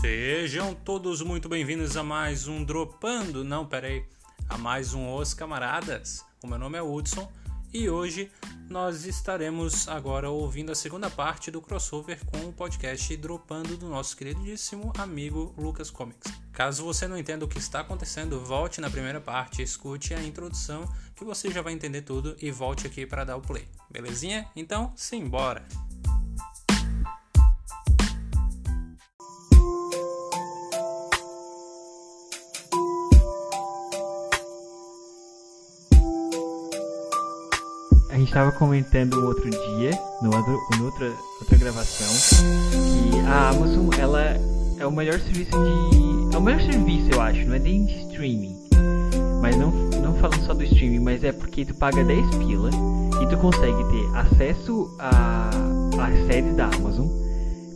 Sejam todos muito bem-vindos a mais um Dropando, não, peraí, a mais um Os Camaradas. O meu nome é Hudson e hoje nós estaremos agora ouvindo a segunda parte do crossover com o podcast Dropando do nosso queridíssimo amigo Lucas Comics. Caso você não entenda o que está acontecendo, volte na primeira parte, escute a introdução que você já vai entender tudo e volte aqui para dar o play. Belezinha? Então, simbora! A gente estava comentando outro dia, numa, numa outra, outra gravação, que a Amazon ela é o melhor serviço de. É o melhor serviço, eu acho, não é nem de streaming. Mas não, não falando só do streaming, mas é porque tu paga 10 pila e tu consegue ter acesso a, a séries da Amazon,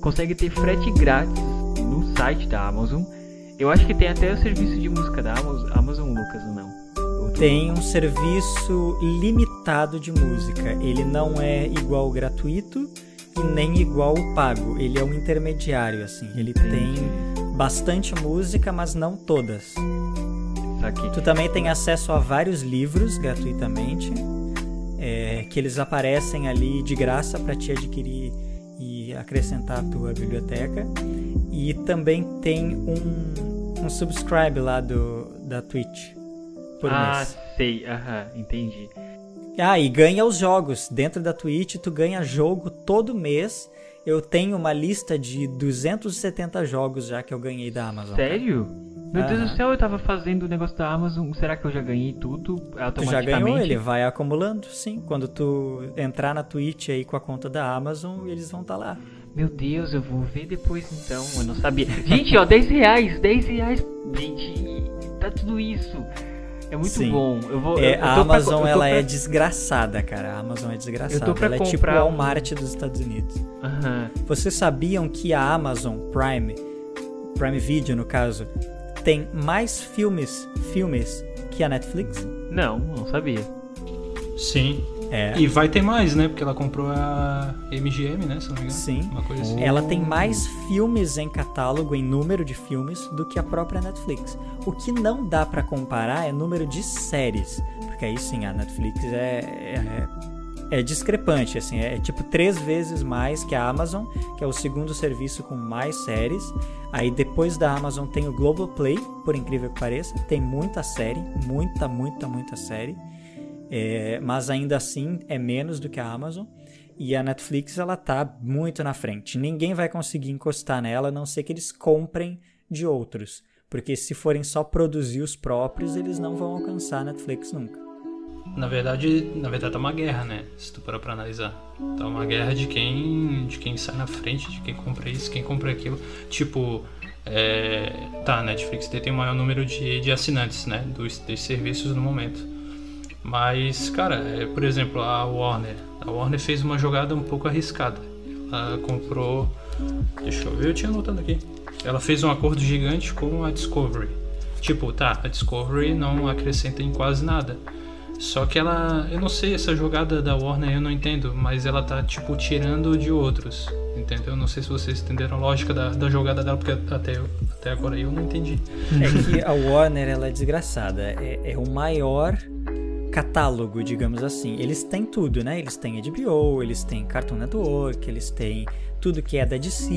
consegue ter frete grátis no site da Amazon. Eu acho que tem até o serviço de música da Amazon, Amazon Lucas, não? Tem um serviço limitado de música. Ele não é igual gratuito e nem igual pago. Ele é um intermediário, assim. Ele tem bastante música, mas não todas. Aqui. Tu também tem acesso a vários livros gratuitamente, é, que eles aparecem ali de graça para te adquirir e acrescentar à tua biblioteca. E também tem um, um subscribe lá do, da Twitch por ah, mês. Ah, sei, aham, entendi. Ah, e ganha os jogos. Dentro da Twitch, tu ganha jogo todo mês. Eu tenho uma lista de 270 jogos já que eu ganhei da Amazon. Sério? Meu Deus do céu, eu tava fazendo o negócio da Amazon. Será que eu já ganhei tudo automaticamente? Tu já ganhou, ele vai acumulando, sim. Quando tu entrar na Twitch aí com a conta da Amazon, eles vão estar tá lá. Meu Deus, eu vou ver depois então. Eu não sabia. Gente, ó, 10 reais, 10 reais. Gente, tá tudo isso. É muito Sim. bom. Eu vou, é, eu, a Amazon pra, ela pra... é desgraçada, cara. A Amazon é desgraçada. ela é tipo o Walmart dos Estados Unidos. Uhum. Vocês sabiam que a Amazon Prime, Prime Video no caso, tem mais filmes, filmes que a Netflix? Não, não sabia. Sim. É. E vai ter mais, né? Porque ela comprou a MGM, né? Se não me engano. Sim. Uma coisa assim. Ela tem mais filmes em catálogo, em número de filmes, do que a própria Netflix. O que não dá para comparar é número de séries. Porque aí sim, a Netflix é, é, é discrepante, assim. É, é tipo três vezes mais que a Amazon, que é o segundo serviço com mais séries. Aí depois da Amazon tem o Globoplay, por incrível que pareça. Tem muita série, muita, muita, muita série. É, mas ainda assim é menos do que a Amazon. E a Netflix ela tá muito na frente. Ninguém vai conseguir encostar nela a não ser que eles comprem de outros. Porque se forem só produzir os próprios, eles não vão alcançar a Netflix nunca. Na verdade, na verdade tá uma guerra, né? Se tu parar pra analisar. Tá uma guerra de quem, de quem sai na frente, de quem compra isso, quem compra aquilo. Tipo, é, tá, a Netflix tem o maior número de, de assinantes, né? Dos, dos serviços no momento. Mas, cara, é, por exemplo, a Warner. A Warner fez uma jogada um pouco arriscada. Ela comprou. Deixa eu ver, eu tinha anotado aqui. Ela fez um acordo gigante com a Discovery. Tipo, tá, a Discovery não acrescenta em quase nada. Só que ela. Eu não sei, essa jogada da Warner eu não entendo, mas ela tá, tipo, tirando de outros. Entendeu? Eu não sei se vocês entenderam a lógica da, da jogada dela, porque até, até agora eu não entendi. É que a Warner, ela é desgraçada. É, é o maior catálogo, digamos assim. Eles têm tudo, né? Eles têm HBO, eles têm Cartoon Network, eles têm tudo que é da DC.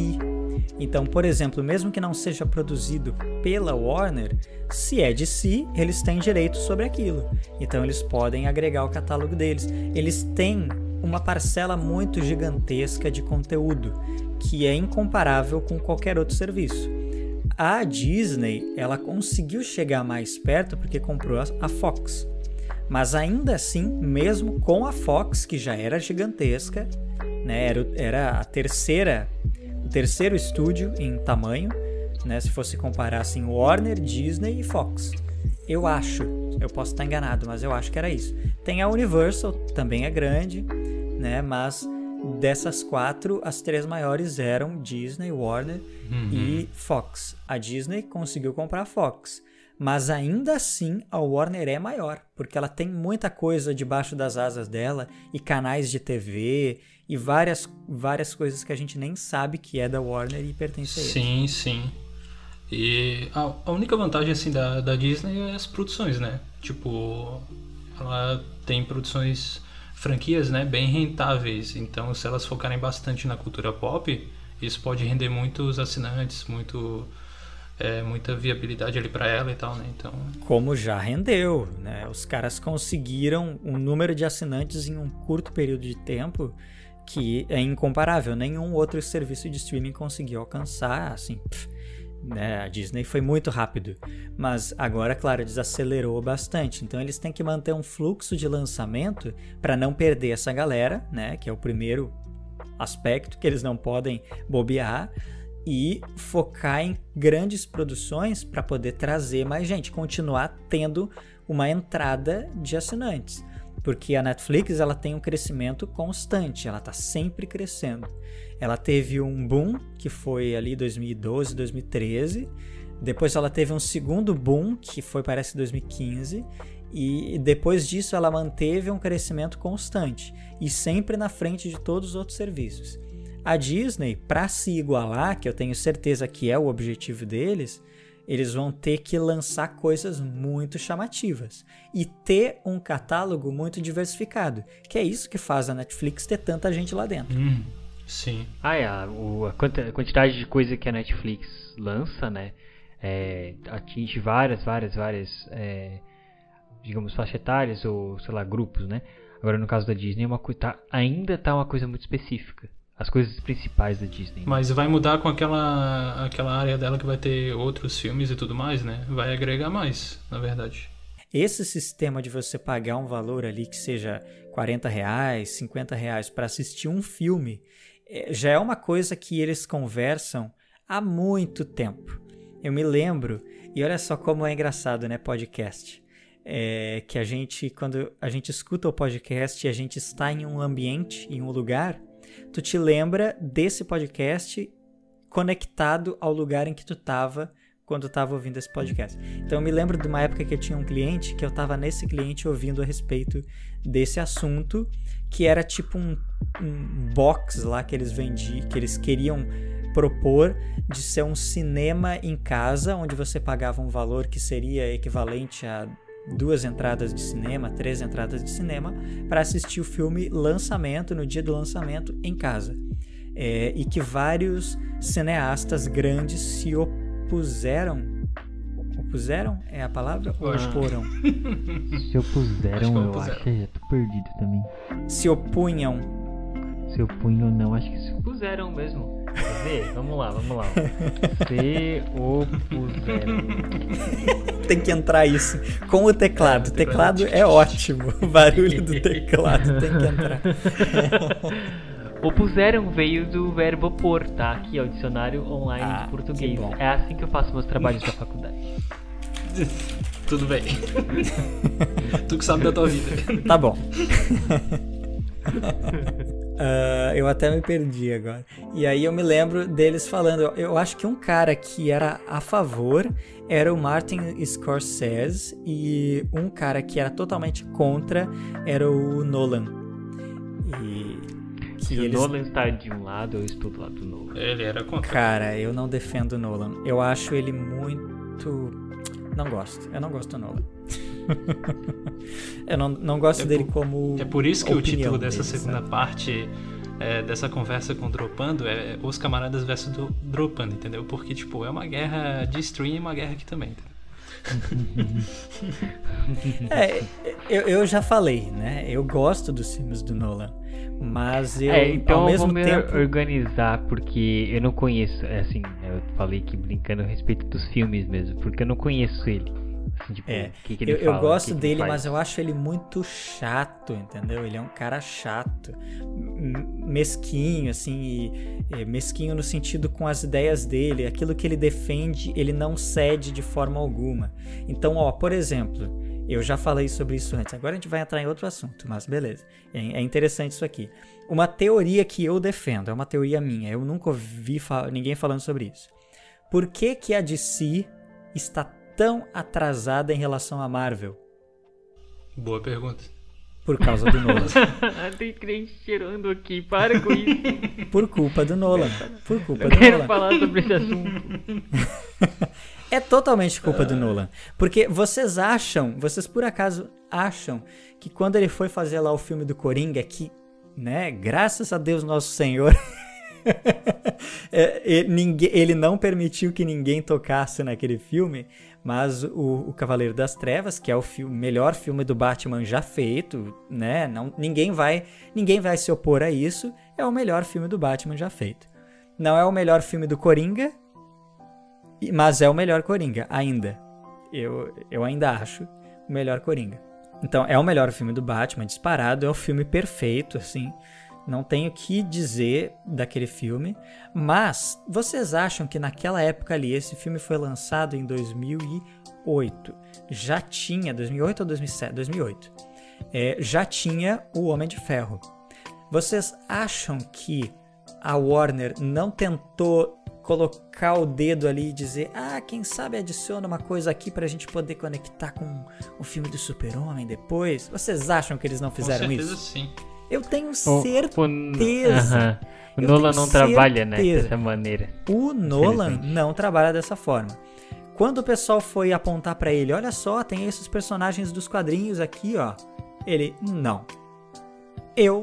Então, por exemplo, mesmo que não seja produzido pela Warner, se é DC, eles têm direito sobre aquilo. Então, eles podem agregar o catálogo deles. Eles têm uma parcela muito gigantesca de conteúdo que é incomparável com qualquer outro serviço. A Disney, ela conseguiu chegar mais perto porque comprou a Fox. Mas ainda assim, mesmo com a Fox, que já era gigantesca, né, era, era a terceira, o terceiro estúdio em tamanho, né, se fosse comparar assim, Warner, Disney e Fox. Eu acho, eu posso estar enganado, mas eu acho que era isso. Tem a Universal, também é grande, né, mas dessas quatro, as três maiores eram Disney, Warner uhum. e Fox. A Disney conseguiu comprar a Fox. Mas ainda assim, a Warner é maior, porque ela tem muita coisa debaixo das asas dela, e canais de TV, e várias, várias coisas que a gente nem sabe que é da Warner e pertence a Sim, sim. E a, a única vantagem assim da, da Disney é as produções, né? Tipo, ela tem produções franquias, né, bem rentáveis. Então, se elas focarem bastante na cultura pop, isso pode render muitos assinantes, muito é, muita viabilidade ali para ela e tal, né? Então, como já rendeu, né? Os caras conseguiram um número de assinantes em um curto período de tempo que é incomparável. Nenhum outro serviço de streaming conseguiu alcançar, assim. Pff, né? A Disney foi muito rápido, mas agora, claro, desacelerou bastante. Então eles têm que manter um fluxo de lançamento para não perder essa galera, né? Que é o primeiro aspecto que eles não podem bobear e focar em grandes produções para poder trazer mais gente, continuar tendo uma entrada de assinantes. Porque a Netflix ela tem um crescimento constante, ela está sempre crescendo. Ela teve um boom que foi ali 2012, 2013. Depois ela teve um segundo boom que foi parece 2015 e depois disso ela manteve um crescimento constante e sempre na frente de todos os outros serviços. A Disney, para se igualar, que eu tenho certeza que é o objetivo deles, eles vão ter que lançar coisas muito chamativas e ter um catálogo muito diversificado, que é isso que faz a Netflix ter tanta gente lá dentro. Hum, sim. Ah, é, a, o, a quantidade de coisa que a Netflix lança, né, é, atinge várias, várias, várias, é, digamos, faixa etárias ou, sei lá, grupos, né. Agora, no caso da Disney, é uma, tá, ainda tá uma coisa muito específica as coisas principais da Disney. Mas vai mudar com aquela, aquela área dela que vai ter outros filmes e tudo mais, né? Vai agregar mais, na verdade. Esse sistema de você pagar um valor ali que seja 40 reais, 50 reais para assistir um filme, é, já é uma coisa que eles conversam há muito tempo. Eu me lembro, e olha só como é engraçado, né, podcast. É, que a gente, quando a gente escuta o podcast, a gente está em um ambiente, em um lugar tu te lembra desse podcast conectado ao lugar em que tu tava quando eu tava ouvindo esse podcast. Então eu me lembro de uma época que eu tinha um cliente que eu tava nesse cliente ouvindo a respeito desse assunto, que era tipo um, um box lá que eles vendiam, que eles queriam propor de ser um cinema em casa, onde você pagava um valor que seria equivalente a duas entradas de cinema, três entradas de cinema, para assistir o filme lançamento, no dia do lançamento, em casa. É, e que vários cineastas grandes se opuseram. Opuseram é a palavra? Ou oporam? se opuseram, eu acho. Já tô perdido também. Se opunham. Se opunham, não, acho que se opuseram mesmo. Vamos lá, vamos lá. Se opuseram. Tem que entrar isso com o teclado. O teclado é ótimo. O barulho do teclado tem que entrar. Opuseram veio do verbo opor, tá? Aqui é o dicionário online ah, de português. É assim que eu faço meus trabalhos da faculdade. Tudo bem. tu que sabe da tua vida. Tá bom. Uh, eu até me perdi agora. E aí eu me lembro deles falando. Eu acho que um cara que era a favor era o Martin Scorsese e um cara que era totalmente contra era o Nolan. E se eles... o Nolan está de um lado, eu estou do lado do Nolan. Ele era contra. Cara, eu não defendo o Nolan. Eu acho ele muito. Não gosto. Eu não gosto do Nolan. eu não, não gosto é dele por, como. É por isso que o título dessa dele, segunda sabe? parte é, dessa conversa com o Dropando é Os Camaradas versus do Dropando, entendeu? Porque, tipo, é uma guerra de stream e uma guerra aqui também, é, eu, eu já falei, né? Eu gosto dos filmes do Nolan. Mas eu, é, então ao mesmo eu vou tempo... me organizar, porque eu não conheço, é assim, eu falei que brincando a respeito dos filmes mesmo, porque eu não conheço ele. Assim, tipo, é, que que eu, fala, eu, gosto que dele, mas eu acho ele muito chato, entendeu? Ele é um cara chato, mesquinho, assim, e, e mesquinho no sentido com as ideias dele, aquilo que ele defende, ele não cede de forma alguma. Então, ó, por exemplo, eu já falei sobre isso antes, agora a gente vai entrar em outro assunto, mas beleza. É, é interessante isso aqui. Uma teoria que eu defendo, é uma teoria minha, eu nunca ouvi ninguém falando sobre isso. Por que, que a DC está tão atrasada em relação à Marvel? Boa pergunta. Por causa do Nolan. Tem crente cheirando aqui, para com isso. Por culpa do Nolan. Por culpa Eu do quero Nolan. falar sobre esse assunto. É totalmente culpa do Nolan. Porque vocês acham, vocês por acaso acham que quando ele foi fazer lá o filme do Coringa, que, né, graças a Deus nosso Senhor, é, ele não permitiu que ninguém tocasse naquele filme, mas o, o Cavaleiro das Trevas, que é o filme, melhor filme do Batman já feito, né? Não, ninguém vai, ninguém vai se opor a isso. É o melhor filme do Batman já feito. Não é o melhor filme do Coringa, mas é o melhor Coringa ainda. Eu, eu ainda acho o melhor Coringa. Então é o melhor filme do Batman disparado, é o filme perfeito, assim. Não tenho o que dizer daquele filme, mas vocês acham que naquela época ali, esse filme foi lançado em 2008, já tinha, 2008 ou 2007? 2008, é, já tinha o Homem de Ferro. Vocês acham que a Warner não tentou colocar o dedo ali e dizer, ah, quem sabe adiciona uma coisa aqui pra gente poder conectar com o filme do Super-Homem depois? Vocês acham que eles não fizeram Com certeza, isso? sim. Eu tenho O, certeza. o, aham. O Eu Nolan não trabalha, né, certeza. dessa maneira. O Nolan não trabalha dessa forma. Quando o pessoal foi apontar pra ele, olha só, tem esses personagens dos quadrinhos aqui, ó. Ele, não. Eu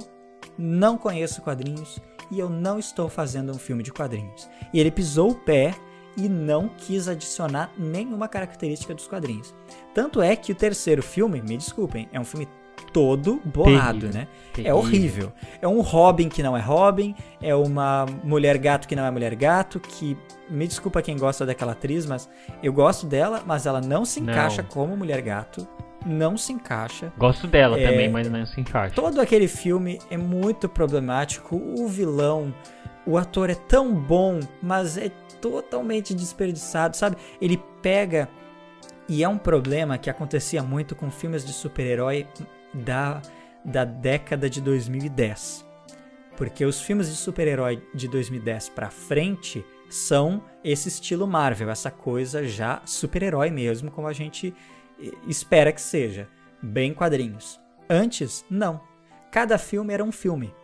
não conheço quadrinhos e eu não estou fazendo um filme de quadrinhos. E ele pisou o pé e não quis adicionar nenhuma característica dos quadrinhos. Tanto é que o terceiro filme, me desculpem, é um filme todo borrado, Terrível, né? É terrível. horrível. É um Robin que não é Robin, é uma mulher gato que não é mulher gato, que me desculpa quem gosta daquela atriz, mas eu gosto dela, mas ela não se Não. encaixa como mulher gato, não se encaixa. Gosto dela É, também, mas não se encaixa. Todo aquele filme é muito problemático, o vilão, o ator é tão bom, mas é totalmente desperdiçado, sabe? Ele pega e é um problema que acontecia muito com filmes de super-herói da, da década de 2010. Porque os filmes de super-herói de 2010 pra frente são esse estilo Marvel, essa coisa já super-herói mesmo, como a gente eh, espera que seja, bem quadrinhos. Antes, não. Cada filme era um filme.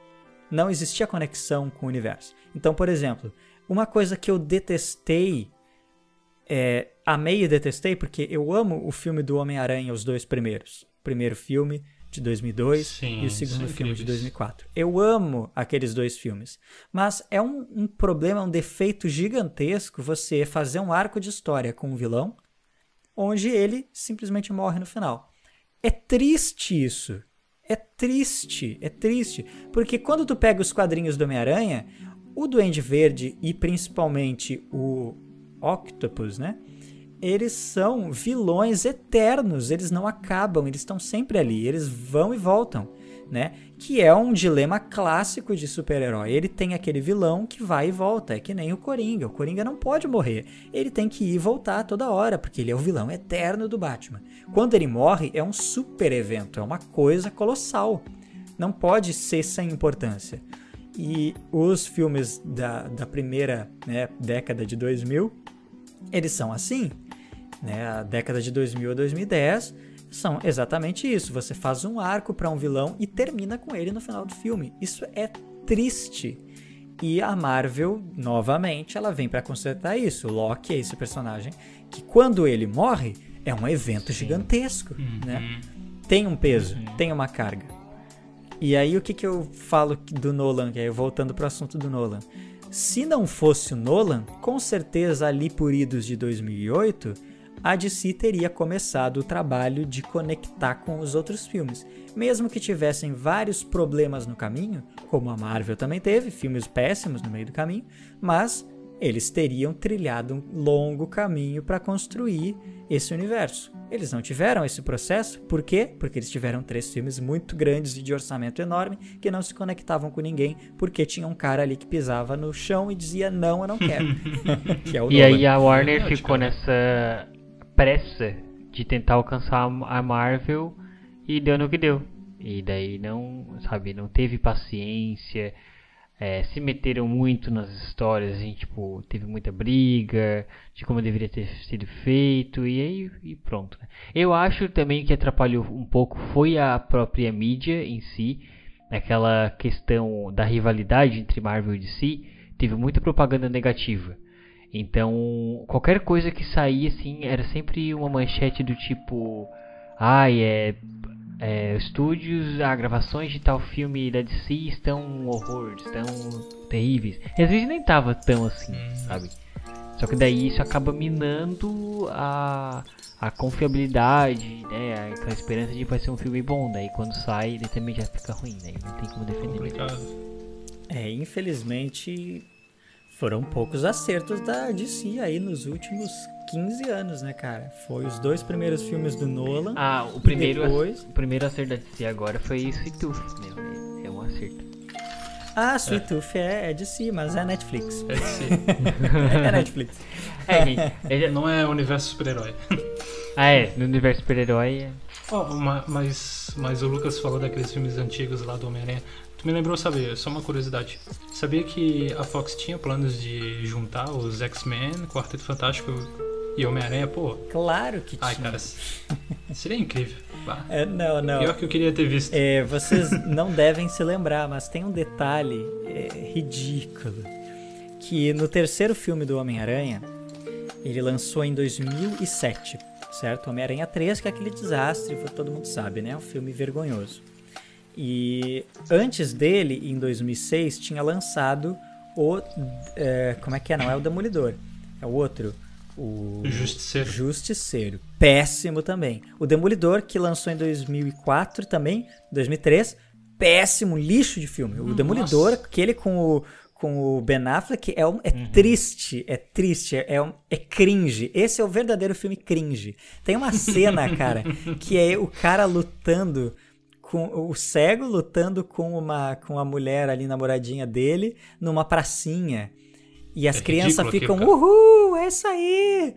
Não existia conexão com o universo. Então, por exemplo, uma coisa que eu detestei é, amei e detestei porque eu amo o filme do Homem-Aranha, os dois primeiros. Primeiro filme de 2002 Sim, e o segundo filme de incríveis. 2004. Eu amo aqueles dois filmes. Mas é um, um problema, um defeito gigantesco você fazer um arco de história com um vilão onde ele simplesmente morre no final. É triste isso. É triste, é triste. Porque quando tu pega os quadrinhos do Homem-Aranha, o Duende Verde e principalmente o Octopus, né? Eles são vilões eternos, eles não acabam, eles estão sempre ali, eles vão e voltam, né? Que é um dilema clássico de super-herói. Ele tem aquele vilão que vai e volta, é que nem o Coringa. O Coringa não pode morrer, ele tem que ir e voltar toda hora, porque ele é o vilão eterno do Batman. Quando ele morre, é um super evento, é uma coisa colossal. Não pode ser sem importância. E os filmes da, da primeira né, década de 2000, eles são assim. Né? A década de 2000 a 2010 são exatamente isso. Você faz um arco para um vilão e termina com ele no final do filme. Isso é triste. E a Marvel, novamente, ela vem para consertar isso. O Loki é esse personagem que, quando ele morre, é um evento gigantesco. Né? Tem um peso, tem uma carga. E aí o que, que eu falo do Nolan, que aí voltando pro assunto do Nolan. Se não fosse o Nolan, com certeza ali por idos de 2008, a DC teria começado o trabalho de conectar com os outros filmes. Mesmo que tivessem vários problemas no caminho, como a Marvel também teve, filmes péssimos no meio do caminho, mas eles teriam trilhado um longo caminho para construir esse universo. Eles não tiveram esse processo, por quê? Porque eles tiveram três filmes muito grandes e de orçamento enorme que não se conectavam com ninguém, porque tinha um cara ali que pisava no chão e dizia: Não, eu não quero. que é o E Nolan. aí a Warner ficou cara. nessa pressa de tentar alcançar a Marvel e deu no que deu. E daí não, sabe, não teve paciência, é, se meteram muito nas histórias, assim, tipo, teve muita briga de como deveria ter sido feito e aí e pronto. né? Eu acho também que atrapalhou um pouco foi a própria mídia em si, aquela questão da rivalidade entre Marvel e DC, teve muita propaganda negativa. Então, qualquer coisa que saía, assim, era sempre uma manchete do tipo... Ai, é... é estúdios, ah, gravações de tal filme da DC estão um horror, estão terríveis. E às vezes nem tava tão assim, sabe? Só que daí isso acaba minando a, a confiabilidade, né? Aquela esperança de que vai ser um filme bom. Daí quando sai, ele também já fica ruim, né? Não tem como defender. É, infelizmente foram poucos acertos da DC aí nos últimos 15 anos, né, cara? Foi os dois primeiros filmes do Nolan. Ah, o e primeiro, depois... o primeiro acerto da DC agora foi Sweet Tooth, meu. É, é um acerto. Ah, Sweet Tooth é, é DC, mas é Netflix. É de ser. é Netflix. É, gente, ele- Não é universo super-herói. ah, é, no universo super-herói. é- Ó, ma- mas, mas o Lucas falou daqueles filmes antigos lá do Homem-Aranha. Tu me lembrou, sabe, só uma curiosidade. Sabia que a Fox tinha planos de juntar os X-Men, Quarteto Fantástico e Homem-Aranha? Pô, Claro que tinha. ai, cara, seria incrível. É, não, não. Pior que eu queria ter visto. É, vocês não devem se lembrar, mas tem um detalhe é, ridículo. Que no terceiro filme do Homem-Aranha, ele lançou em 2007, certo? Homem-Aranha 3, que é aquele desastre, todo mundo sabe, né? Um filme vergonhoso. E antes dele, em 2006, tinha lançado o... é, como é que é? Não é o Demolidor, é o outro. O Justiceiro. Justiceiro. Péssimo também. O Demolidor, que lançou em 2004 também, 2003. Péssimo, lixo de filme. O Nossa. Demolidor, aquele com o, com o Ben Affleck, é, um- é triste. É triste. É, é, um- é cringe. Esse é o verdadeiro filme cringe. Tem uma cena, cara, que é o cara lutando com o cego lutando com uma com a mulher ali namoradinha dele numa pracinha. E as É crianças ficam, aquilo, uhul, é isso aí!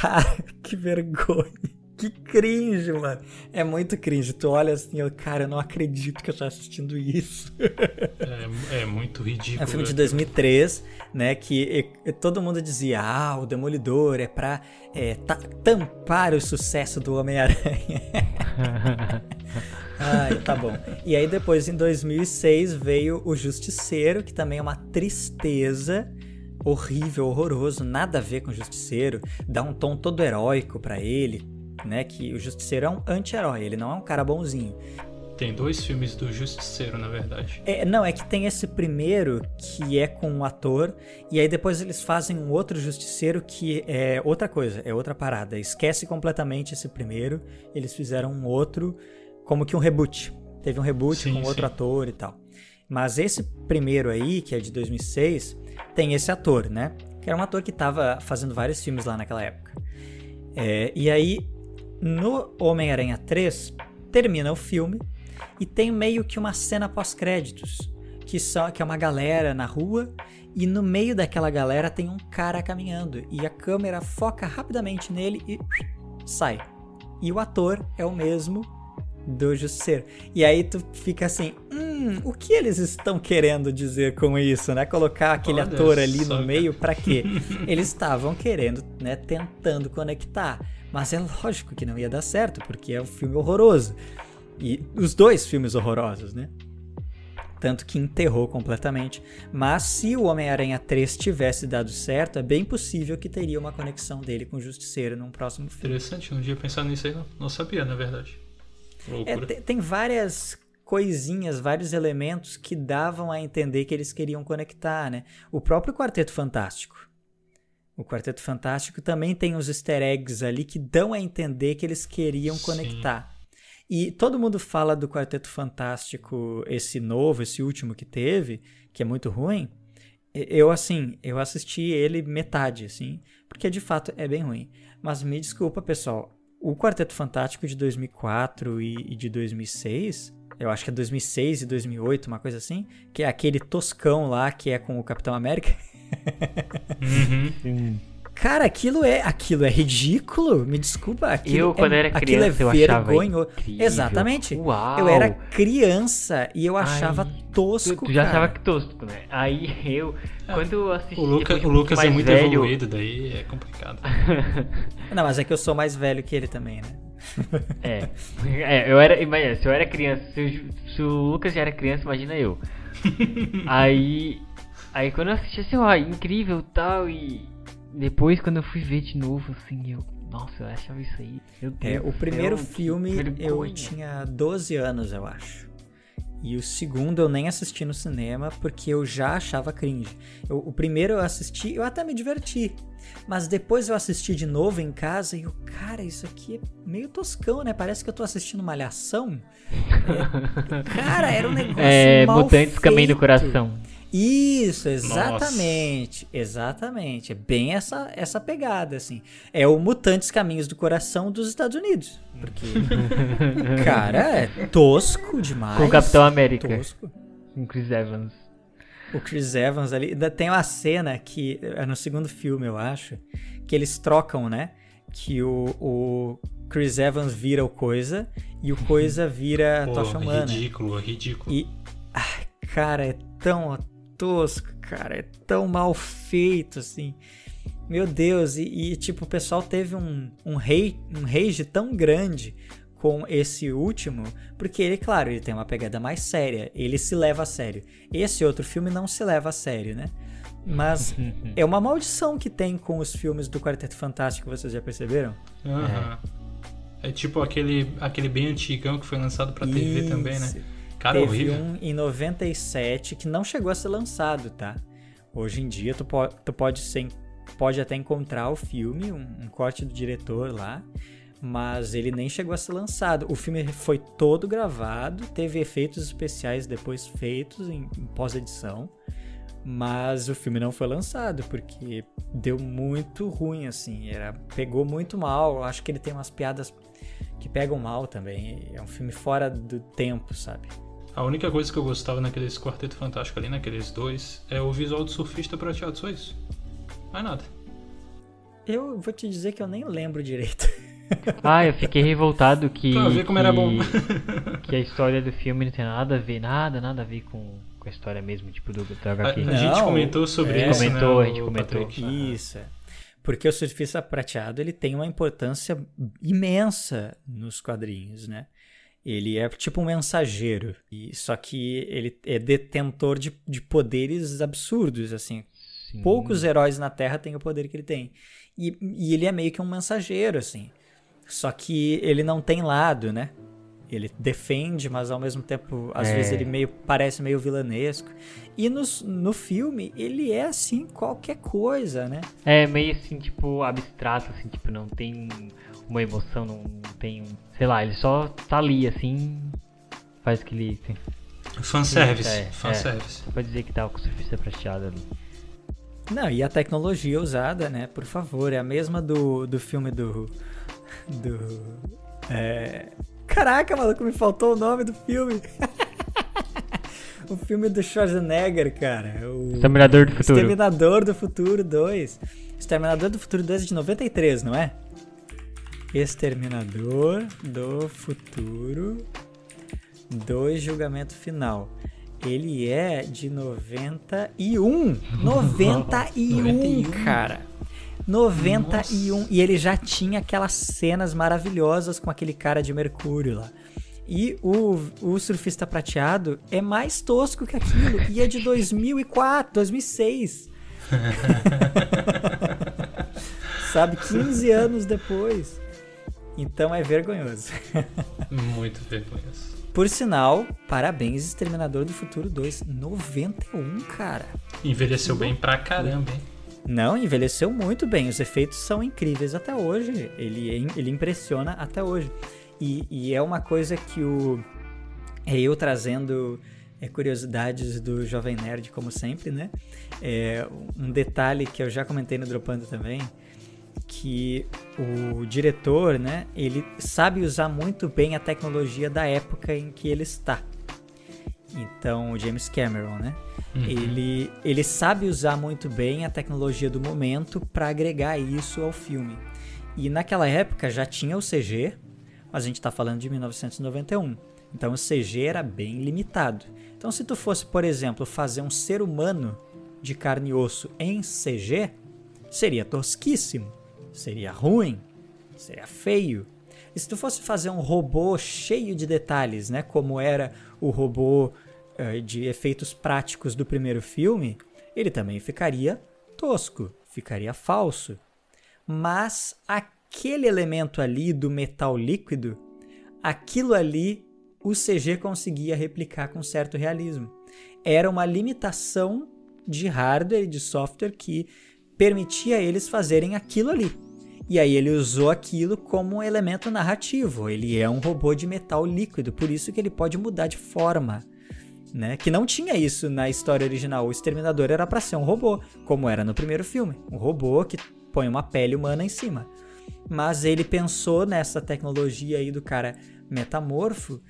Cara, que vergonha. Que cringe, mano. É muito cringe. Tu olha assim, eu, cara, eu não acredito que eu tô assistindo isso. É, é muito ridículo. É um filme de velho. 2003, né? Que e- todo mundo dizia, ah, o Demolidor é pra é, ta- tampar o sucesso do Homem-Aranha. Ai, tá bom. E aí depois, em 2006, veio o Justiceiro, que também é uma tristeza. Horrível, horroroso, nada a ver com o Justiceiro. Dá um tom todo heróico pra ele, né? Que o Justiceiro é um anti-herói, ele não é um cara bonzinho. Tem dois filmes do Justiceiro, na verdade. É, não, é que tem esse primeiro que é com um ator, e aí depois eles fazem um outro justiceiro que é outra coisa, é outra parada. Esquece completamente esse primeiro, eles fizeram um outro, como que um reboot. Teve um reboot Sim, com outro sim. ator e tal. Mas esse primeiro aí, que é de 2006, tem esse ator, né? Que era um ator que tava fazendo vários filmes lá naquela época. É, e aí, no Homem-Aranha 3, termina o filme e tem meio que uma cena pós-créditos, que, são, que é uma galera na rua e no meio daquela galera tem um cara caminhando e a câmera foca rapidamente nele e sai. E o ator é o mesmo do Justiceiro. E aí tu fica assim, hum, o que eles estão querendo dizer com isso, né? Colocar aquele Olha ator ali no meio pra quê? eles estavam querendo, né, tentando conectar. Mas é lógico que não ia dar certo, porque é um filme horroroso. E os dois filmes horrorosos, né? Tanto que enterrou completamente. Mas se o Homem-Aranha 3 tivesse dado certo, é bem possível que teria uma conexão dele com o Justiceiro num próximo filme. Interessante, um dia pensar nisso aí, não, não sabia, na verdade. É, tem várias coisinhas, vários elementos que davam a entender que eles queriam conectar, né? O próprio Quarteto Fantástico. O Quarteto Fantástico também tem uns easter eggs ali que dão a entender que eles queriam Sim. conectar. E todo mundo fala do Quarteto Fantástico, esse novo, esse último que teve, que é muito ruim. Eu, assim, eu assisti ele metade, assim, porque de fato é bem ruim. Mas me desculpa, pessoal, o Quarteto Fantástico de 2004 e, e de 2006, eu acho que é 2006 e 2008, uma coisa assim, que é aquele toscão lá que é com o Capitão América. Uhum. Cara, aquilo é, aquilo é ridículo. Me desculpa, aquilo Eu, é, quando era aquilo é criança, eu achava vergonhoso. incrível. Exatamente. Uau! Eu era criança e eu achava Ai, tosco, Tu, tu já cara. achava que tosco, né? Aí eu, quando eu assisti... O, Luca, o Lucas é muito velho, evoluído, daí é complicado. Não, mas é que eu sou mais velho que ele também, né? É, é, eu era, imagina, se eu era criança, se, o- se o Lucas já era criança, imagina eu. aí, aí quando eu assisti assim, ó, incrível tal, e depois quando eu fui ver de novo, assim, eu. Nossa, eu achava isso aí. É, o primeiro céu, filme eu tinha 12 anos, eu acho. E o segundo eu nem assisti no cinema porque eu já achava cringe. Eu- o primeiro eu assisti, eu até me diverti. Mas depois eu assisti de novo em casa e eu, cara, isso aqui é meio toscão, né? Parece que eu tô assistindo Malhação. É, cara, era um negócio É, mal Mutantes Caminho do feito. Coração. Isso, exatamente. Exatamente. É bem essa, essa pegada, assim. É o Mutantes Caminhos do Coração dos Estados Unidos. Porque, cara, é tosco demais. Com o Capitão América. Tosco. Com Chris Evans. O Chris Evans ali. ainda Tem uma cena que é no segundo filme, eu acho, que eles trocam, né? Que o, o Chris Evans vira o Coisa e o Coisa vira Pô, Tocha Humana. ridículo, ridículo. E, ai, cara, é tão tosco, cara, é tão mal feito, assim. Meu Deus, e, e, tipo, o pessoal teve um, um, rei, um rage tão grande com esse último, porque ele, claro, ele tem uma pegada mais séria, ele se leva a sério. Esse outro filme não se leva a sério, né? Mas é uma maldição que tem com os filmes do Quarteto Fantástico, vocês já perceberam? Aham. É tipo aquele, aquele bem antigão que foi lançado pra TV também, né? Cara, Teve horrível. um em 97 que não chegou a ser lançado, tá? Hoje em dia tu, po tu pode, ser, pode até encontrar o filme, um, um corte do diretor lá, mas ele nem chegou a ser lançado. O filme foi todo gravado, teve efeitos especiais depois feitos em, em pós-edição, mas o filme não foi lançado porque deu muito ruim, assim, era, pegou muito mal. Acho que ele tem umas piadas que pegam mal também. É um filme fora do tempo, sabe? A única coisa que eu gostava naqueles Quarteto Fantástico ali, naqueles dois, é o visual do surfista prateado, só isso. Mais nada. Eu vou te dizer que eu nem lembro direito. Ah, eu fiquei revoltado que. Pra ver como que, era bom. que a história do filme não tem nada a ver, nada, nada a ver com, com a história mesmo, tipo, do, do A, HQ. a gente Não, comentou sobre é. isso, Comentou, né, a gente comentou. Patrick? Isso. é. Porque o surfista prateado ele tem uma importância imensa nos quadrinhos, né? Ele é tipo um mensageiro, e só que ele é detentor de, de poderes absurdos, assim. Sim. Poucos heróis na Terra têm o poder que ele tem. E, e ele é meio que um mensageiro, assim. Só que ele não tem lado, né? Ele defende, mas ao mesmo tempo, às É. vezes ele meio parece meio vilanesco. E nos, no filme, ele é assim qualquer coisa, né? É meio assim, tipo, abstrato, assim, tipo, não tem uma emoção, não tem um. Sei lá, ele só tá ali, assim. Faz aquele. Assim, Fanservice. É, é. fanservice. pode dizer que tá com o surfista prateado ali. Não, e a tecnologia usada, né? Por favor, é a mesma do, do filme do. Do. É... Caraca, maluco, me faltou o nome do filme. o filme do Schwarzenegger, cara. O... Exterminador do Futuro. Exterminador do Futuro 2. Exterminador do Futuro 2 é de 93, não é? Exterminador do Futuro 2 Julgamento Final. Ele é de 91. 91, 91. cara. 91. E ele já tinha aquelas cenas maravilhosas com aquele cara de Mercúrio lá. E o, o Surfista Prateado é mais tosco que aquilo. E é de 2004, 2006. Sabe, 15 anos depois. Então é vergonhoso. Muito vergonhoso. Por sinal, parabéns, Exterminador do Futuro 2. 91, cara. Envelheceu bem pra caramba, hein? Não, envelheceu muito bem. Os efeitos são incríveis até hoje. Ele, ele impressiona até hoje. E, e é uma coisa que o. É eu trazendo é, curiosidades do Jovem Nerd, como sempre, né? É, um detalhe que eu já comentei no Dropando também, que o diretor, né, ele sabe usar muito bem a tecnologia da época em que ele está. Então, o James Cameron, né? Ele, ele sabe usar muito bem a tecnologia do momento para agregar isso ao filme. E naquela época já tinha o CG, mas a gente está falando de 1991. Então o CG era bem limitado. Então se tu fosse, por exemplo, fazer um ser humano de carne e osso em CG, seria tosquíssimo, seria ruim, seria feio. E se tu fosse fazer um robô cheio de detalhes, né, como era o robô eh, de efeitos práticos do primeiro filme, ele também ficaria tosco, ficaria falso. Mas aquele elemento ali do metal líquido, aquilo ali o CG conseguia replicar com certo realismo. Era uma limitação de hardware e de software que permitia eles fazerem aquilo ali. E aí ele usou aquilo como um elemento narrativo. Ele é um robô de metal líquido, por isso que ele pode mudar de forma. Né? Que não tinha isso na história original. O Exterminador era para ser um robô, como era no primeiro filme. Um robô que põe uma pele humana em cima. Mas ele pensou nessa tecnologia aí do cara metamorfo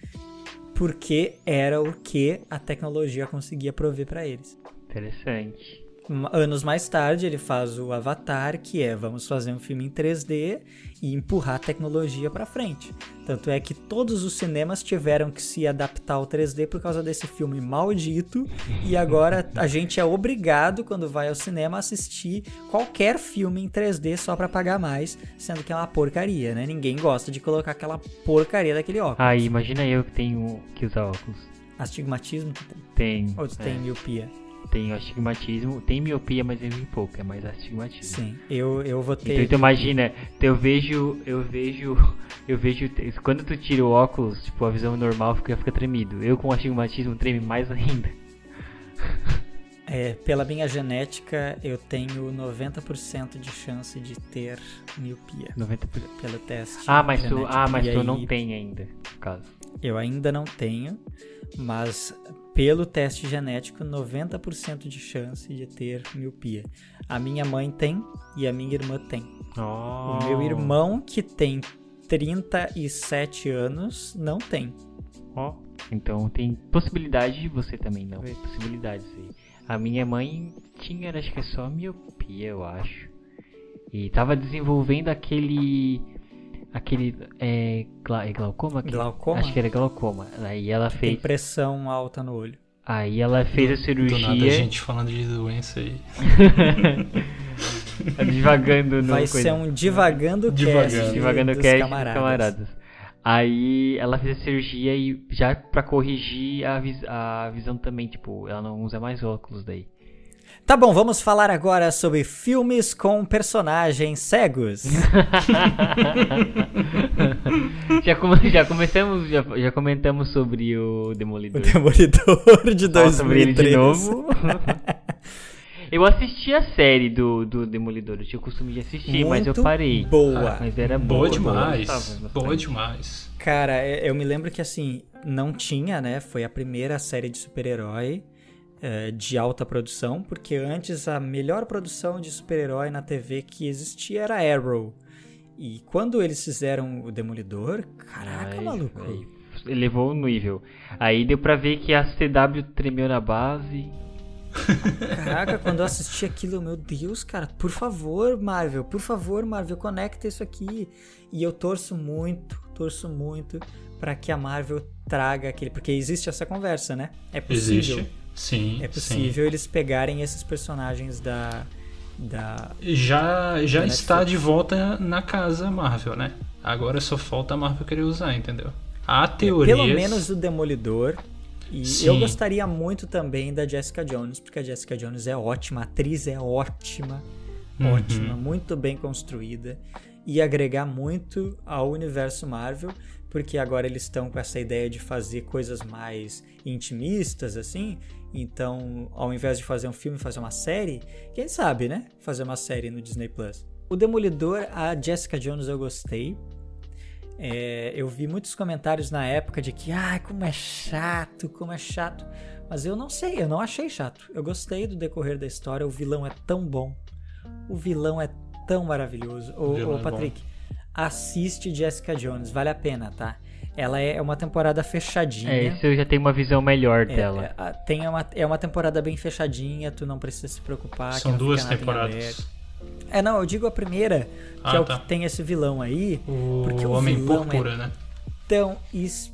porque era o que a tecnologia conseguia prover para eles. Interessante. Anos mais tarde, ele faz o Avatar, que é vamos fazer um filme em 3D e empurrar a tecnologia para frente. Tanto é que todos os cinemas tiveram que se adaptar ao 3D por causa desse filme maldito, e agora a gente é obrigado, quando vai ao cinema, a assistir qualquer filme em 3D só para pagar mais, sendo que é uma porcaria, né? Ninguém gosta de colocar aquela porcaria daquele óculos. Aí, imagina eu que tenho que usar óculos. Astigmatismo? Tem. Ou tu é. tem miopia? Tem astigmatismo, tem miopia, mas é bem pouco, é mais astigmatismo. Sim, eu, eu vou ter. Então, então imagina, eu vejo, eu vejo, eu vejo, quando tu tira o óculos, tipo, a visão normal fica, fica tremido. Eu com astigmatismo treme mais ainda. É, pela minha genética, eu tenho 90% de chance de ter miopia. 90%? Pelo teste. Ah, mas tu, ah, mas tu aí, não tem ainda, no caso. Eu ainda não tenho, mas pelo teste genético, 90% de chance de ter miopia. A minha mãe tem e a minha irmã tem. Oh. O meu irmão, que tem 37 anos, não tem. Ó, oh. então tem possibilidade, você também não. Possibilidades aí. A minha mãe tinha, acho que é só miopia, eu acho. E tava desenvolvendo aquele aquele é, gla, é glaucoma? Glaucoma? Acho que era glaucoma. Aí ela fez. Tem pressão alta no olho. Aí ela fez a cirurgia. Do nada a gente falando de doença aí. divagando no Vai coisa. ser um divagando divagando. cast. Divagando cast camaradas. camaradas. Aí ela fez a cirurgia e já pra corrigir a, vis a visão também, tipo, ela não usa mais óculos daí. Tá bom, vamos falar agora sobre filmes com personagens cegos. já, come, já começamos, já, já, comentamos sobre o Demolidor. O Demolidor de 2003. sobre ele de novo. Eu assisti a série do, do Demolidor, eu tinha o costume de assistir, Muito mas eu parei. Boa. Ah, mas era boa. Boa demais. boa demais. Cara, é, eu me lembro que assim, não tinha, né? Foi a primeira série de super-herói é, de alta produção, porque antes a melhor produção de super-herói na TV que existia era Arrow. E quando eles fizeram o Demolidor, caraca, Ai, maluco. Aí, elevou o nível. Aí deu pra ver que a CW tremeu na base. Caraca, quando eu assisti aquilo, meu Deus, cara, por favor, Marvel, por favor, Marvel, conecta isso aqui. E eu torço muito, torço muito para que a Marvel traga aquele. Porque existe essa conversa, né? É possível. Existe Sim. É possível sim. eles pegarem esses personagens da. da já já da está de volta na casa Marvel, né? Agora só falta a Marvel querer usar, entendeu? Há teorias. É, pelo menos o Demolidor. E sim. eu gostaria muito também da Jessica Jones, porque a Jessica Jones é ótima, a atriz é ótima, uhum. ótima, muito bem construída e agregar muito ao universo Marvel, porque agora eles estão com essa ideia de fazer coisas mais intimistas assim, então, ao invés de fazer um filme, fazer uma série, quem sabe, né? Fazer uma série no Disney Plus. O Demolidor, a Jessica Jones eu gostei. É, eu vi muitos comentários na época de que, ah, como é chato, como é chato. Mas eu não sei, eu não achei chato. Eu gostei do decorrer da história, o vilão é tão bom. O vilão é tão maravilhoso. Ô, ô é Patrick, é assiste Jessica Jones, vale a pena, tá? Ela é uma temporada fechadinha. É, isso eu já tenho uma visão melhor é, dela. É, tem uma, é uma temporada bem fechadinha, tu não precisa se preocupar. São duas temporadas. É, não, eu digo a primeira, que ah, é o tá. que tem esse vilão aí. O porque o Homem vilão Púrpura, é né? Tão es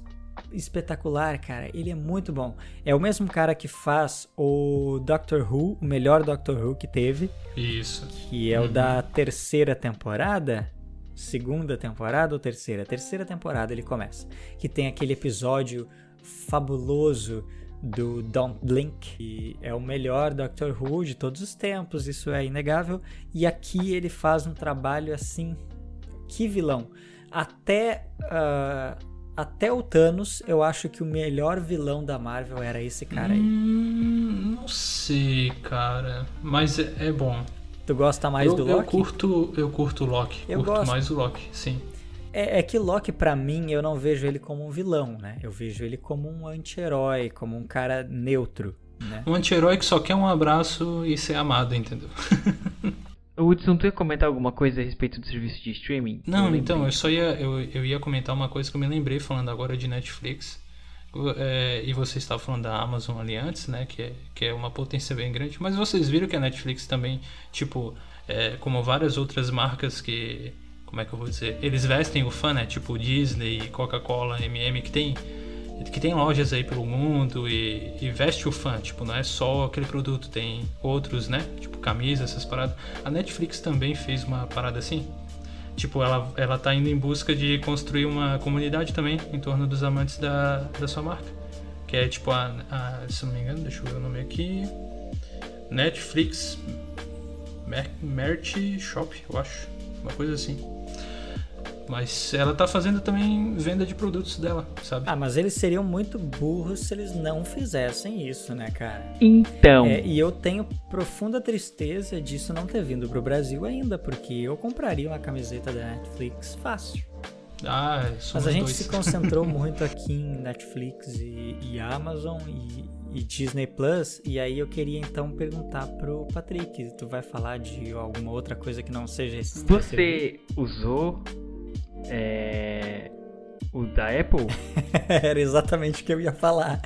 espetacular, cara. Ele é muito bom. É o mesmo cara que faz o Doctor Who, o melhor Doctor Who que teve. Isso. Que é uhum. o da terceira temporada segunda temporada ou terceira? Terceira temporada ele começa. Que tem aquele episódio fabuloso do Don't Blink, que é o melhor Doctor Who de todos os tempos, isso é inegável. E aqui ele faz um trabalho assim, que vilão. Até uh, até o Thanos, eu acho que o melhor vilão da Marvel era esse cara aí. Hum, não sei, cara, mas é, é bom. Tu gosta mais eu, do Loki? Eu curto, eu curto o Loki. Eu curto gosto. mais o Loki, sim. É, é que Loki, para mim, eu não vejo ele como um vilão, né? Eu vejo ele como um anti-herói, como um cara neutro, né? Um anti-herói que só quer um abraço e ser amado, entendeu? Hudson, tu ia comentar alguma coisa a respeito do serviço de streaming? Não, então, eu só ia, eu, eu ia comentar uma coisa que eu me lembrei falando agora de Netflix. É, e você estava falando da Amazon ali antes, né? Que é, que é uma potência bem grande. Mas vocês viram que a Netflix também, tipo, é, como várias outras marcas que. Como é que eu vou dizer? Eles vestem o fã, né? Tipo Disney, Coca-Cola, MM, que tem que tem lojas aí pelo mundo e, e, veste o fã, tipo, não é só aquele produto, tem outros, né? Tipo, camisa, essas paradas. A Netflix também fez uma parada assim. Tipo, ela, ela tá indo em busca de construir uma comunidade também em torno dos amantes da, da sua marca. Que é tipo a, a se não me engano, deixa eu ver o nome aqui. Netflix Merch Shop, eu acho. Uma coisa assim. Mas ela tá fazendo também venda de produtos dela, sabe? Ah, mas eles seriam muito burros se eles não fizessem isso, né, cara? Então. É, e eu tenho profunda tristeza disso não ter vindo pro Brasil ainda, porque eu compraria uma camiseta da Netflix fácil. Ah, mas a gente dois. se concentrou muito aqui em Netflix e, e Amazon e, e, Disney Plus. E aí eu queria então perguntar pro Patrick, tu vai falar de alguma outra coisa que não seja esse Você usou é... O da Apple? Era exatamente o que eu ia falar.